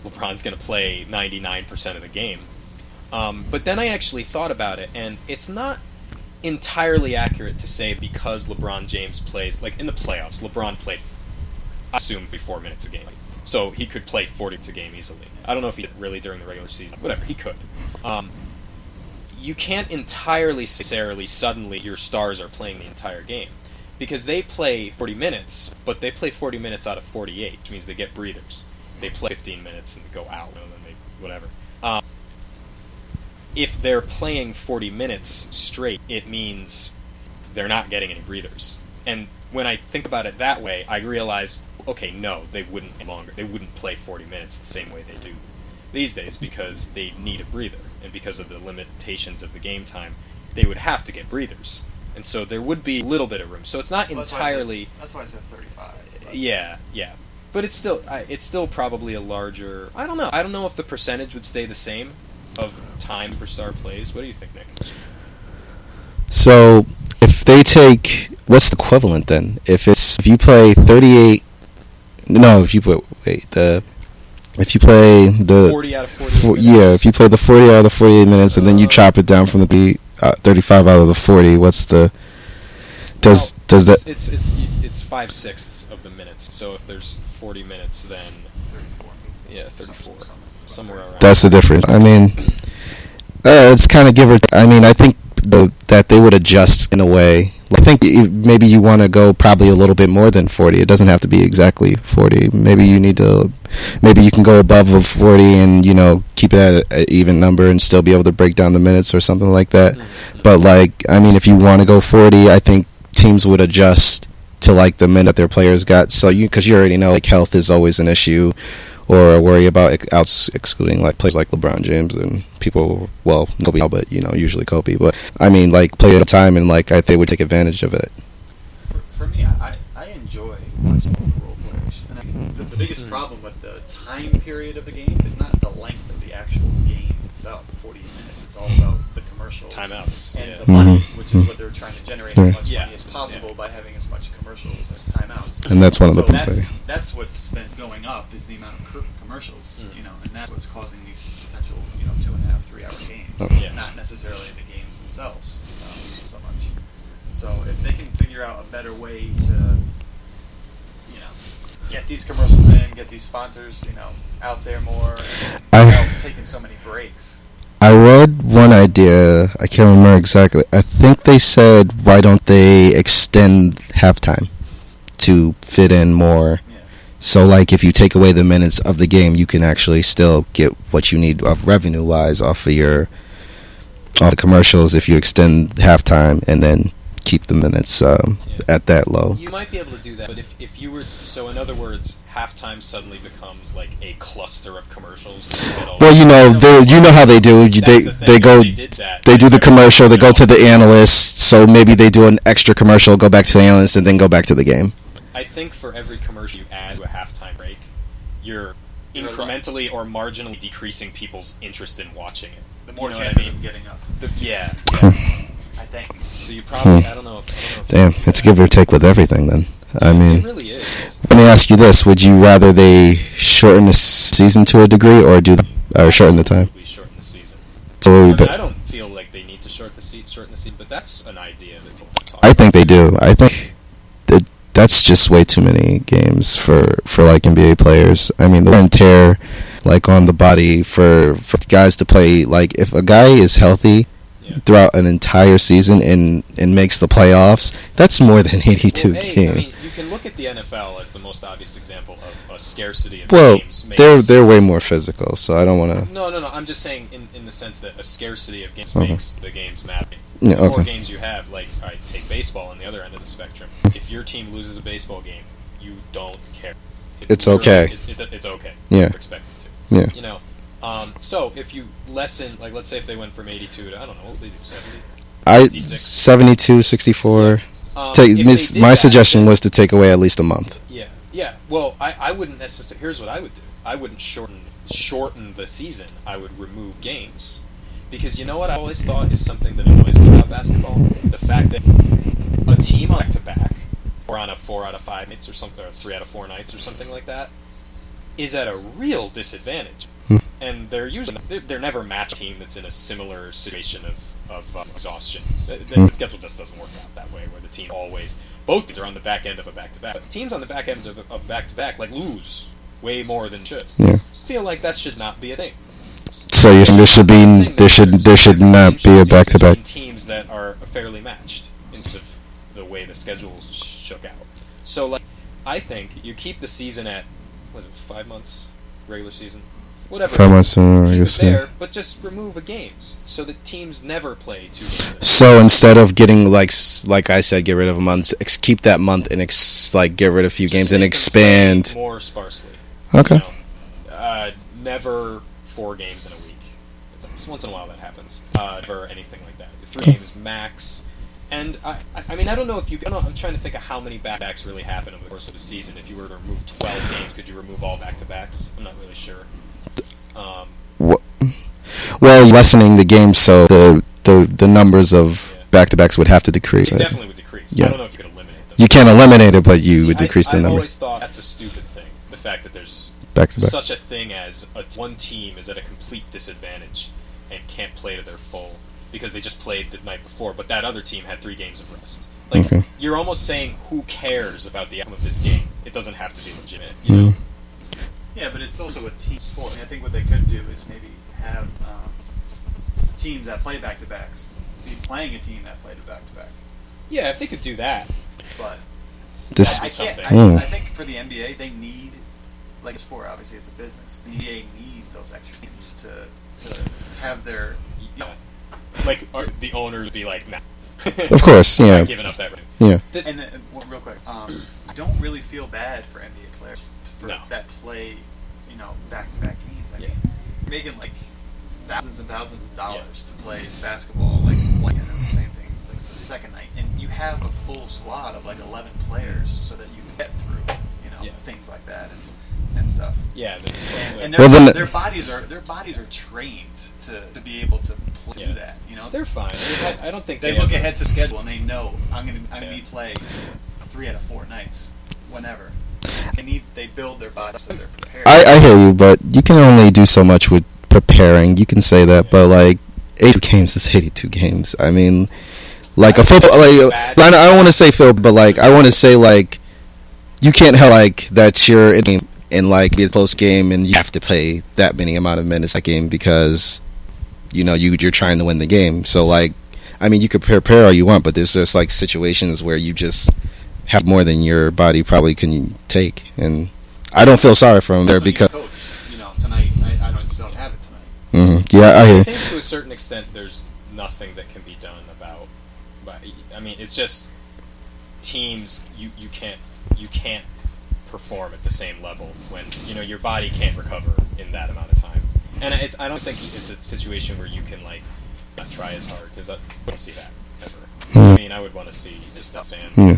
LeBron's going to play 99% of the game. Um, but then I actually thought about it and it's not entirely accurate to say because LeBron James plays like in the playoffs LeBron played I assume be four minutes a game. So he could play 40 minutes a game easily. I don't know if he did really during the regular season. Whatever, he could. Um, you can't entirely necessarily suddenly your stars are playing the entire game because they play 40 minutes, but they play 40 minutes out of 48, which means they get breathers. They play 15 minutes and go out, and then they whatever. Um, if they're playing 40 minutes straight, it means they're not getting any breathers. And when I think about it that way, I realize, okay, no, they wouldn't longer. They wouldn't play 40 minutes the same way they do these days because they need a breather, and because of the limitations of the game time, they would have to get breathers. And so there would be a little bit of room. So it's not Well, that's why I said- entirely. That's why I said 35. but- Yeah, yeah. But it's still it's still probably a larger. I don't know. I don't know if the percentage would stay the same of time for star plays. What do you think, Nick? So if they take what's the equivalent then? If it's if you play 38 no, if you put wait, the if you play the Forty out of forty. for, yeah, if you play the 40 out of the 48 minutes and then you Uh, chop it down from the beat, uh, 35 out of the 40, what's the does Well, does that It's it's it's five sixths of the minutes. So if there's forty minutes, then 34. yeah, thirty-four, somewhere around. that's the difference. I mean, Uh, it's kind of give or. I mean, I think the, that they would adjust in a way. I think maybe you want to go probably a little bit more than forty. It doesn't have to be exactly forty. Maybe you need to. Maybe you can go above of forty and you know keep it at an even number and still be able to break down the minutes or something like that. But like, I mean, if you want to go forty, I think teams would adjust to like the minute their players got. So you because you already know like health is always an issue or worry about ex- outs excluding like players like LeBron James and people. Well, Kobe, now, but you know usually Kobe. But I mean, like play at a time and like I think they would take advantage of it. For, for me, I, I enjoy watching the role players. And I the, the biggest problem with the time period of the game is not the length of the actual game itself, 40 minutes. It's all about the commercials. Timeouts. And yeah. the money, Mhm. which is what they're trying to generate Yeah. as much Yeah. money as possible Yeah. by having as much commercials as timeouts. And that's one of the so problems. that's, they- that's what's been going up is the amount of cur- commercials, Mm. you know, and that's what's causing these potential, you know, two and a half, three hour games. Oh. Yeah. Not necessarily the games themselves um, so much. So if they can figure out a better way to, you know, get these commercials in, get these sponsors, you know, out there more, and I- without taking so many breaks. I read one idea. I can't remember exactly. I think they said, why don't they extend halftime to fit in more? Yeah. So, like, if you take away the minutes of the game, you can actually still get what you need of revenue wise off of your off the commercials. If you extend halftime and then keep the minutes um, Yeah. at that low. You might be able to do that, but if, if you were to, so in other words, halftime suddenly becomes like a cluster of commercials. and you get all- Well, you know, they you know how they do. That's they the thing, they go They, that, they do the commercial. They go to the analyst. So maybe they do an extra commercial, go back to the analyst, and then go back to the game. I think for every commercial you add to a halftime break, you're You're incrementally or marginally decreasing people's interest in watching it. The more You know chance what I of mean? them getting up, The, yeah, yeah. I think. So you probably Hmm. I don't know. If, I don't know if Damn, you can do it's give or take with everything. Then I mean, it mean, really is. let me ask you this: Would you rather they shorten the season to a degree, or do or shorten the time? Absolutely Shorten the season. So, I, mean, but I don't feel like they need to short the se- shorten the season, but that's an idea that people can talk I think they do. I think that that's just way too many games for for like NBA players. I mean, the wear and tear, like on the body for for guys to play. Like if a guy is healthy Yeah. throughout an entire season and and makes the playoffs, that's more than 82 Well, hey, games. I mean, you can look at the NFL as the most obvious example of a scarcity of well, games. makes- they're they're way more physical, so I don't want to. No, no, no. I'm just saying in, in the sense that a scarcity of games Okay. makes the games matter. Yeah, the more games you have, like I take baseball on the other end of the spectrum. If your team loses a baseball game, you don't care. It It's okay. It, it, it's okay. Yeah. You're expected to. Yeah. You know. Um, so if you lessen, like, let's say if they went from 82 to I don't know, what would they do 70? I 66. 72, 64. Um, Take, mis- my that, suggestion was to take away at least a month. Yeah, yeah. Well, I, I wouldn't necessarily. Here's what I would do. I wouldn't shorten shorten the season. I would remove games because you know what I always thought is something that annoys me about basketball: the fact that a team on back to back, or on a four out of five nights or something, or three out of four nights or something like that, is at a real disadvantage. And they're usually they're, never match a team that's in a similar situation of of um, exhaustion. The, the Hmm. schedule just doesn't work out that way, where the team always both teams are on the back end of a back to back. But teams on the back end of a back to back like lose way more than should. Yeah. I feel like that should not be a thing. So saying there should be there should there should not be a back to back. teams that are fairly matched in terms of the way the schedule shook out. So like, I think you keep the season at what is it five months regular season, whatever. Five it is. months, I Keep guess, it yeah. there, but just remove the games so that teams never play two games. So instead of getting like like I said, get rid of a month, ex- keep that month and ex- like get rid of a few Just games and make them play expand. more sparsely. Okay. You know? uh, never four games in a week. It's- Once in a while that happens. Uh, never anything like that. Three Okay. games max. And I, I- mean, I don't know if you. I don't I'm trying to think of how many back-to-backs really happen over the course of a season. If you were to remove 12 games, could you remove all back-to-backs? I'm not really sure. Um, Well, lessening the game so the the the numbers of Yeah. back to backs would have to decrease. it definitely would decrease. Yeah. I don't know if you could eliminate them. You can't eliminate it, but you See, would decrease I, the I've number always thought that's a stupid thing. The fact that there's back to back. such a thing as a, one team is at a complete disadvantage and can't play to their full because they just played the night before, but that other team had three games of rest. Like Okay. you're almost saying, who cares about the outcome of this game? It doesn't have to be legitimate. You know? Mm. Yeah, but it's also a team sport. And I think what they could do is maybe have um, teams that play back to backs be playing a team that played a back to back. Yeah, if they could do that, But This I, I can't. something. I, Mm. I think for the NBA, they need like a sport. Obviously, it's a business. The NBA needs those extra games to to have their you know. like or the owner would be like, nah. Of course, I'm yeah. giving up that. revenue. Yeah. This- And uh, well, real quick, um, I don't really feel bad for NBA players for No. that play, you know, back to back games. I Yeah. mean, making like thousands and thousands of dollars to play basketball, like one and then the same thing like the second night, and you have a full squad of like 11 players so that you can get through, you know, Yeah. things like that and, and stuff. yeah, And, and their, Well, their bodies are their bodies are trained to, to be able to pl- Yeah. do that. You know, they're fine. I, mean, I, I don't think they they look ahead to schedule and they know I'm gonna I'm gonna be playing three out of four nights, whenever. They need they build their bodies so they're prepared. I, I hear you, but you can only do so much with preparing. You can say that, but like, 82 games is 82 games. I mean, like a I football. think Like, I don't- I don't want to say Phil, but like, I want to say like, you can't have like that you're in a game and like be a close game and you have to play that many amount of minutes that game because you know you you're trying to win the game. So like, I mean, you could prepare all you want, but there's just like situations where you just have more than your body probably can take, and I don't feel sorry for him there That's when you because. coach, you know, tonight I, I don't just don't have it tonight. Mhm. Yeah, I hear. I think to a certain extent, there's nothing that can be done about. But I mean, it's just teams. You you can't you can't perform at the same level when you know your body can't recover in that amount of time. And it's I don't think it's a situation where you can like not try as hard because I don't see that ever. Hmm. I mean, I would want to see just a fan. Yeah.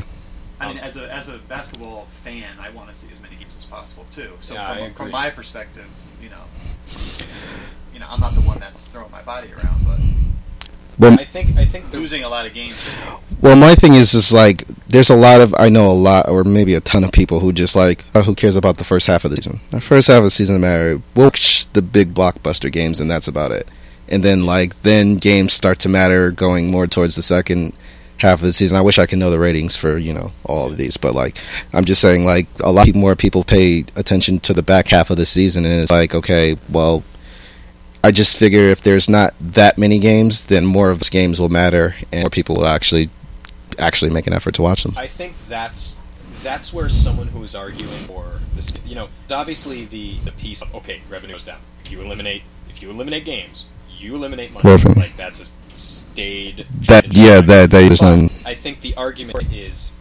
I mean, Um, as a as a basketball fan, I want to see as many games as possible too. So Yeah, from, from my perspective, you know, you know, I'm not the one that's throwing my body around, but Well, I think I think losing a lot of games. well, my thing is, is like, there's a lot of, I know a lot, or maybe a ton of people who just like, oh, who cares about the first half of the season? The first half of the season matter. We'll watch the big blockbuster games, and that's about it. And then, like, then games start to matter going more towards the second half of the season. I wish I could know the ratings for you know all of these, but like, I'm just saying, like, a lot more people pay attention to the back half of the season, and it's like, okay, well. I just figure if there's not that many games, then more of those games will matter, and more people will actually actually make an effort to watch them. I think that's that's where someone who is arguing for this, you know, it's obviously the the piece of okay, revenue goes down. If you eliminate if you eliminate games, you eliminate money. Revenue. Like that's a stayed. That yeah, that that is not. I think the argument is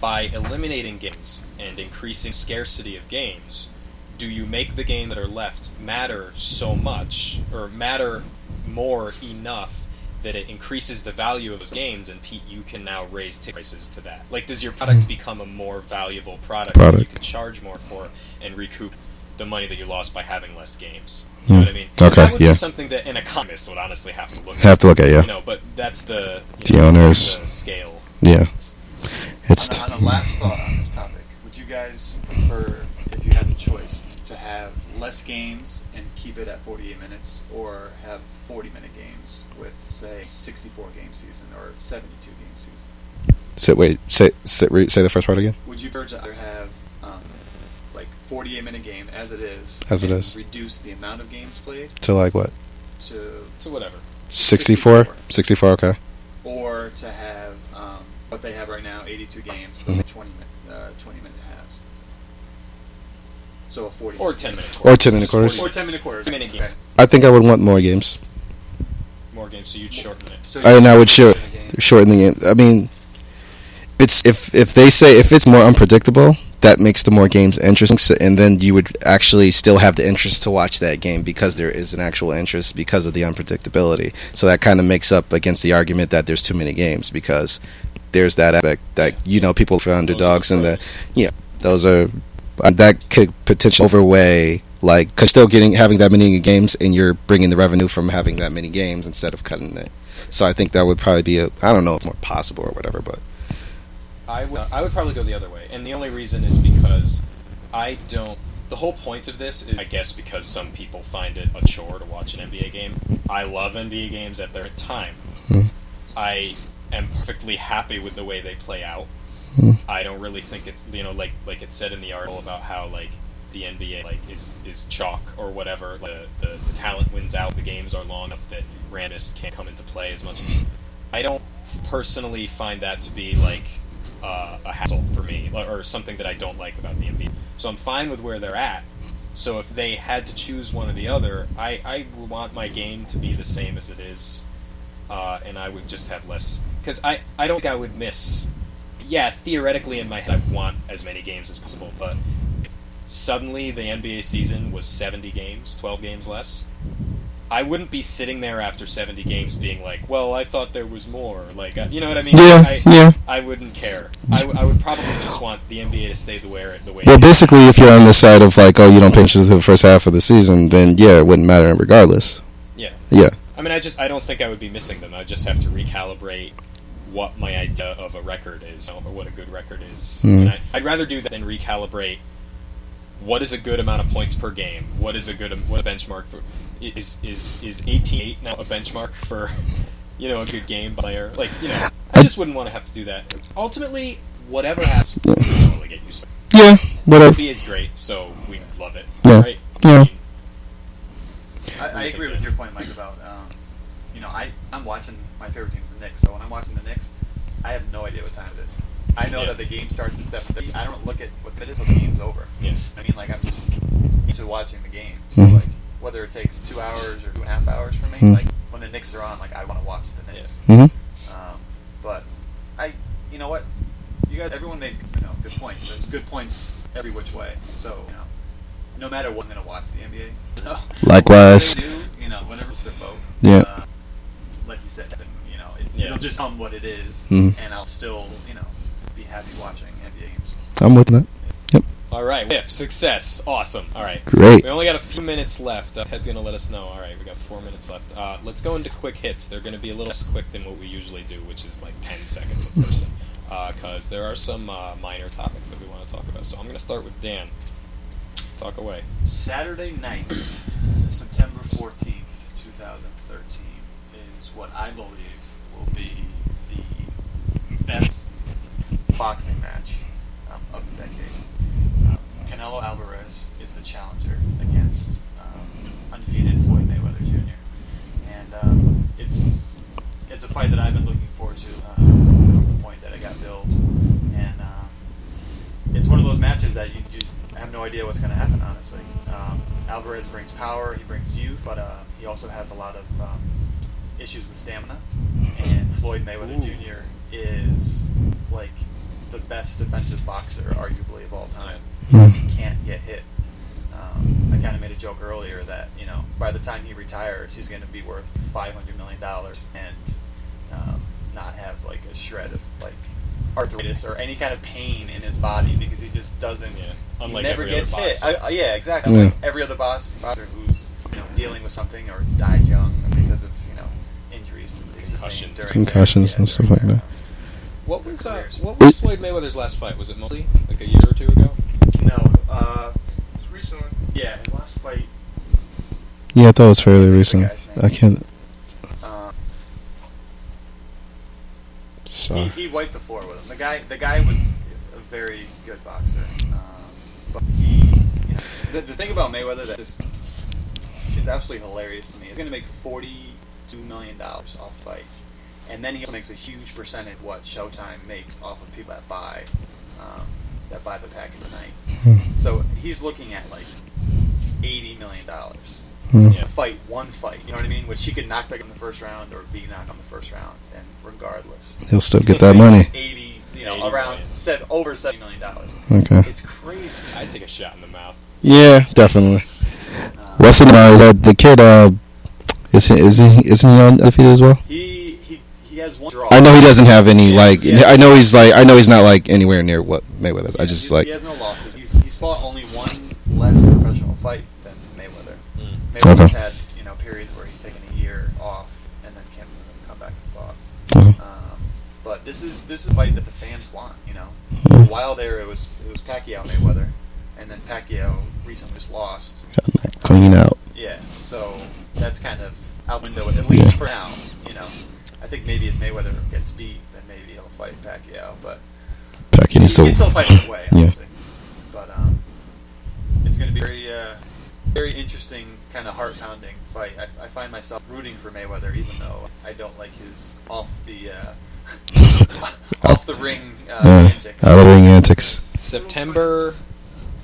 by eliminating games and increasing scarcity of games, do you make the game that are left matter so much or matter more enough that it increases the value of those games and Pete you can now raise ticket prices to that? Like does your product hmm. become a more valuable product, that you can charge more for and recoup the money that you lost by having less games? You Hmm. know what I mean? Okay, that would yeah. be something that an economist would honestly have to look at. Have to look at yeah, You know, but that's the The you know, owners. the scale. yeah. It's on, a, on a last thought on this topic, would you guys prefer, if you had the choice, to have less games and keep it at 48 minutes, or have 40 minute games with, say, 64 game season or 72 game season? say wait say say, re- say the first part again. Would you prefer to either have like 48 minute game as it is, As it and is. reduce the amount of games played To like what? to, So whatever. 64? 64 okay. or to have um, what they have right now, 82 games, Mhm. 20 minute, uh, 20 minute halves. So a 40 Or 10 minute Or 10 minute quarters. Or 10 minute quarters. 10 minute Okay. game. I think I would want more games. More games, so you'd shorten it. So And I would short short the shorten the game. I mean, it's if if they say if it's more unpredictable, that makes the more games interesting, and then you would actually still have the interest to watch that game because there is an actual interest because of the unpredictability. So that kind of makes up against the argument that there's too many games because there's that aspect that you know people for underdogs and the yeah those are uh, that could potentially overweigh like cause still getting having that many games and you're bringing the revenue from having that many games instead of cutting it. So I think that would probably be a I don't know if it's more possible or whatever, but I would, I would probably go the other way, and the only reason is because I don't. The whole point of this is, I guess, because some people find it a chore to watch an NBA game. I love NBA games at their time. Hmm. I am perfectly happy with the way they play out. Hmm. I don't really think it's you know like like it said in the article about how like the NBA like is is chalk or whatever. Like, the, the the talent wins out. The games are long enough that randomness can't come into play as much. I don't personally find that to be like uh, a hassle for me, or something that I don't like about the NBA. So I'm fine with where they're at. So if they had to choose one or the other, I, I want my game to be the same as it is, uh, and I would just have less. Because I, I don't think I would miss. Yeah, theoretically in my head, I want as many games as possible, but suddenly the NBA season was 70 games, 12 games less. I wouldn't be sitting there after 70 games being like, well, I thought there was more. Like, uh, you know what I mean? Yeah, I, yeah. I wouldn't care. I, w- I would probably just want the NBA to stay the way the way. Well, basically, if you're on the side of like, oh, you don't pay attention to the first half of the season, then yeah, it wouldn't matter regardless. Yeah. Yeah. I mean, I just I don't think I would be missing them. I just have to recalibrate what my idea of a record is, or what a good record is. Hmm. And I, I'd rather do that than recalibrate what is a good amount of points per game. What is a good what a benchmark for is is is eighteen eight now a benchmark for you know a good game player? Like you know, I just wouldn't want to have to do that. Ultimately, whatever happens, we totally get used. to. Yeah, whatever. NBA is great, so we love it. Yeah. Right? Yeah. I mean, I, I agree with your point, Mike, about um, you know I I'm watching my favorite team's the Knicks. So when I'm watching the Knicks, I have no idea what time it is. I know Yeah. that the game starts at seven thirty. I don't look at what it is until the game's over. Yeah. I mean, like I'm just used to watching the game. So Mhm. like whether it takes two hours or two and a half hours for me, Mhm. like when the Knicks are on, like I want to watch the Knicks. hmm Um, but I, you know what, you guys, everyone made you know good points. There's good points every which way. So you know, no matter what, I'm gonna watch the NBA. So, Likewise. do, you know, whatever it's their vote. Yeah. Uh, like you said, you know, it, Yeah. it'll just come what it is, Mhm. and I'll still, you know, be happy watching NBA games. I'm with that. All right, if success, awesome. All right, Great. we only got a few minutes left. Uh, Ted's gonna let us know. All right, we got four minutes left. Uh, let's go into quick hits. They're gonna be a little less quick than what we usually do, which is like ten seconds a person, because there are some uh, minor topics that we want to talk about. So I'm gonna start with Dan. Talk away. Saturday night, September 14th, 2013, is what I believe will be the best boxing match um, of the decade. Canelo Alvarez is the challenger against um, undefeated Floyd Mayweather Jr. And um, it's it's a fight that I've been looking forward to um, from the point that it got billed. And um, it's one of those matches that you just have no idea what's going to happen. Honestly, um, Alvarez brings power, he brings youth, but uh, he also has a lot of um, issues with stamina. And Floyd Mayweather Ooh. Jr. is like the best defensive boxer, arguably of all time, Hmm. because he can't get hit. Um, I kind of made a joke earlier that you know by the time he retires, he's going to be worth five hundred million dollars and um, not have like a shred of like arthritis or any kind of pain in his body because he just doesn't. Yeah, he unlike never every other gets hit. I, I- yeah, exactly. Yeah. Like every other boss, boxer who's you know dealing with something or died young because of you know injuries that they sustained Concussions. during Concussions their, and stuff like that. What was uh, what was Floyd Mayweather's last fight? Was it mostly like a year or two ago? Um, No, uh, Recently. yeah, his last fight. Yeah, I thought it was fairly recent. I can't. Uh, So. he, he wiped the floor with him. The guy, the guy was a very good boxer, um, but he. You know, the, the thing about Mayweather that is is absolutely hilarious to me. He's going to make forty-two million dollars off fight, and then he also makes a huge percentage of what Showtime makes off of people that buy um, that buy the package tonight. Hmm. So he's looking at like eighty million dollars. Hmm. Yeah. Fight one fight, you know what I mean? Which he could knock back in the first round or be knocked on the first round, and regardless, He'll still get that money. Eighty, you know, 80 around million. seven, over seventy million dollars. Okay. It's crazy. I'd take a shot in the mouth. Yeah, definitely. Uh, What's the uh, the, the kid? Uh, is he, is he isn't he undefeated as well? He he he has one draw. I know he doesn't have any Yeah, like. yeah. I know he's like. I know he's not like anywhere near what Mayweather. is. I just like. he has no losses. He's he's fought only one less professional fight than Mayweather. Mm. Mayweather's Okay. had you know periods where he's taken a year off and then came come back and fought. Uh-huh. Um, but this is this is a fight that the fans want. You know, for a while there it was it was Pacquiao Mayweather, and then Pacquiao recently just lost. Clean out. Yeah, so that's kind of out window at least Yeah. for now. You know, I think maybe if Mayweather gets beat, then maybe he'll fight Pacquiao. But Pacquiao he needs to. still fight his way, Yeah. But um, it's It's going to be very, uh, very interesting, kind of heart pounding fight. I, I find myself rooting for Mayweather, even though I don't like his off the uh, off the ring uh, Yeah, antics. out of ring antics. September.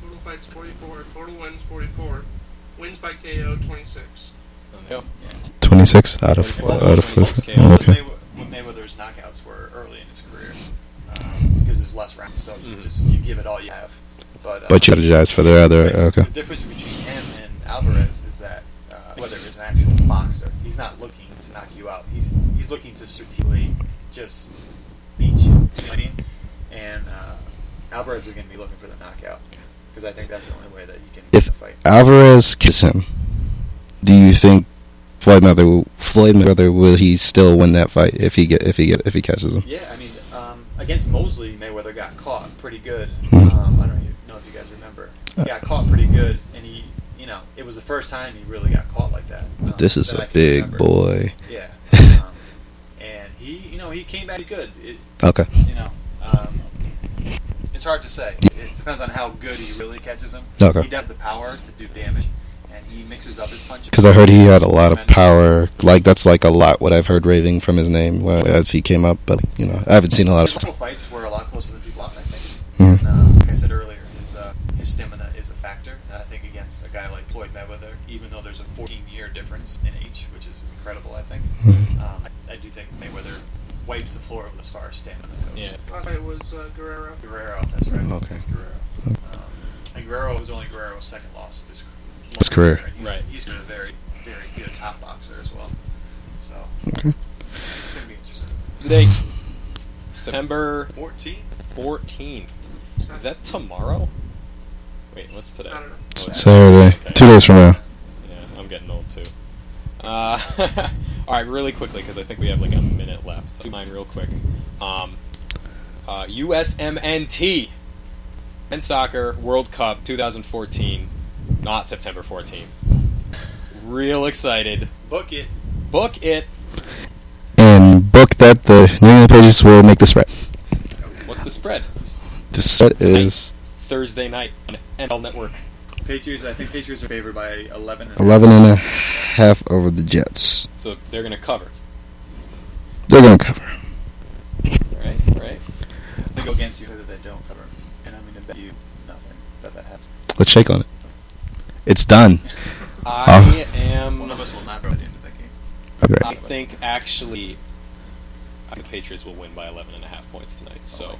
Total fights 44. Total wins 44. Wins by KO 26. Oh, 26 out of Well, out of 26 okay. KOs. Most of Maywe- what Mayweather's knockouts were early in his career um, because there's less rounds, so you Mhm. just you give it all you have. But uh, But you strategize for the other. Right. Okay. The difference between him and Alvarez is that uh, whether is an actual boxer, he's not looking to knock you out. He's he's looking to strategically just beat you. You know what I mean? And uh, Alvarez is going to be looking for the knockout because I think that's the only way that you can If win fight. Alvarez kills him, do you think Floyd Mayweather Floyd Mayweather will he still win that fight if he get if he get if he catches him? Yeah, I mean, um, against Mosley, Mayweather got caught pretty good. Hmm. Um, I don't know if you guys remember. He got caught pretty good, and he, you know, it was the first time he really got caught like that. um, This is that a big remember. boy. Yeah. Um, and he, you know, he came back good. It, Okay. you know, um, it's hard to say. It depends on how good he really catches him. Okay. He does the power to do damage, he mixes up his punches. Because I heard he had a lot of power. Like that's like a lot what I've heard raving from his name when- as he came up. But you know, I haven't seen a lot His of. fights were a lot closer than people thought, I think. Mhm. And, uh, like I said earlier, his, uh, his stamina is a factor. And I think against a guy like Floyd Mayweather, even though there's a 14-year difference in age, which is incredible, I think, Mhm. um, I, I do think Mayweather wipes the floor with as far as stamina goes. Yeah. Last fight was uh, Guerrero. Guerrero, that's right. Okay. Guerrero. Um, and Guerrero was only Guerrero's second loss of his, His career. He's, Right. He's a very, very good top boxer as well. So Okay. it's going to be interesting. The. September 14. 14th. Is that tomorrow? Wait, what's today? Saturday. Oh, Saturday, okay. two days from now. Yeah, I'm getting old too. Uh, all right, really quickly because I think we have like a minute left. Do mine real quick. Um, uh, USMNT Men's Soccer World Cup 2014, not September 14th. Real excited. Book it. Book it. And book that the New England Patriots will make the spread. What's the spread? The spread is Thursday night on NFL Network. Patriots, I think Patriots are favored by 11. and- 11 and a half over the Jets. So they're going to cover. They're going to cover. Right? Right? They go against you that they don't cover. And I'm going to bet you nothing that that happens. Let's shake on it. It's done. I am. One of us will not go at the end of that game. Okay. I think actually, the Patriots will win by 11 and a half points tonight. So,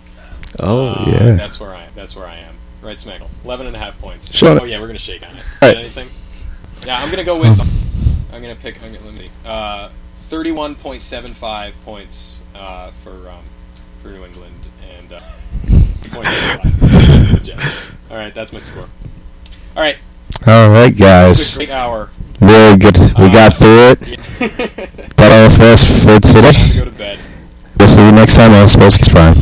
Oh, uh, yeah. that's where I am. That's where I am. Right, Smackle. 11 and a half points. Shut oh it. yeah, we're gonna shake on it. Right. Anything? Yeah, I'm gonna go with. I'm gonna pick. I'm gonna, let me see. Uh, 31.75 points uh, for um, for New England and uh, 0.75 for the Jets. All right, that's my score. All right, All right, it was a guys. great hour. Very good. We got uh, through it. Yeah. That all for us for Time to today. go to bed. We'll see you next time on Sports Prime.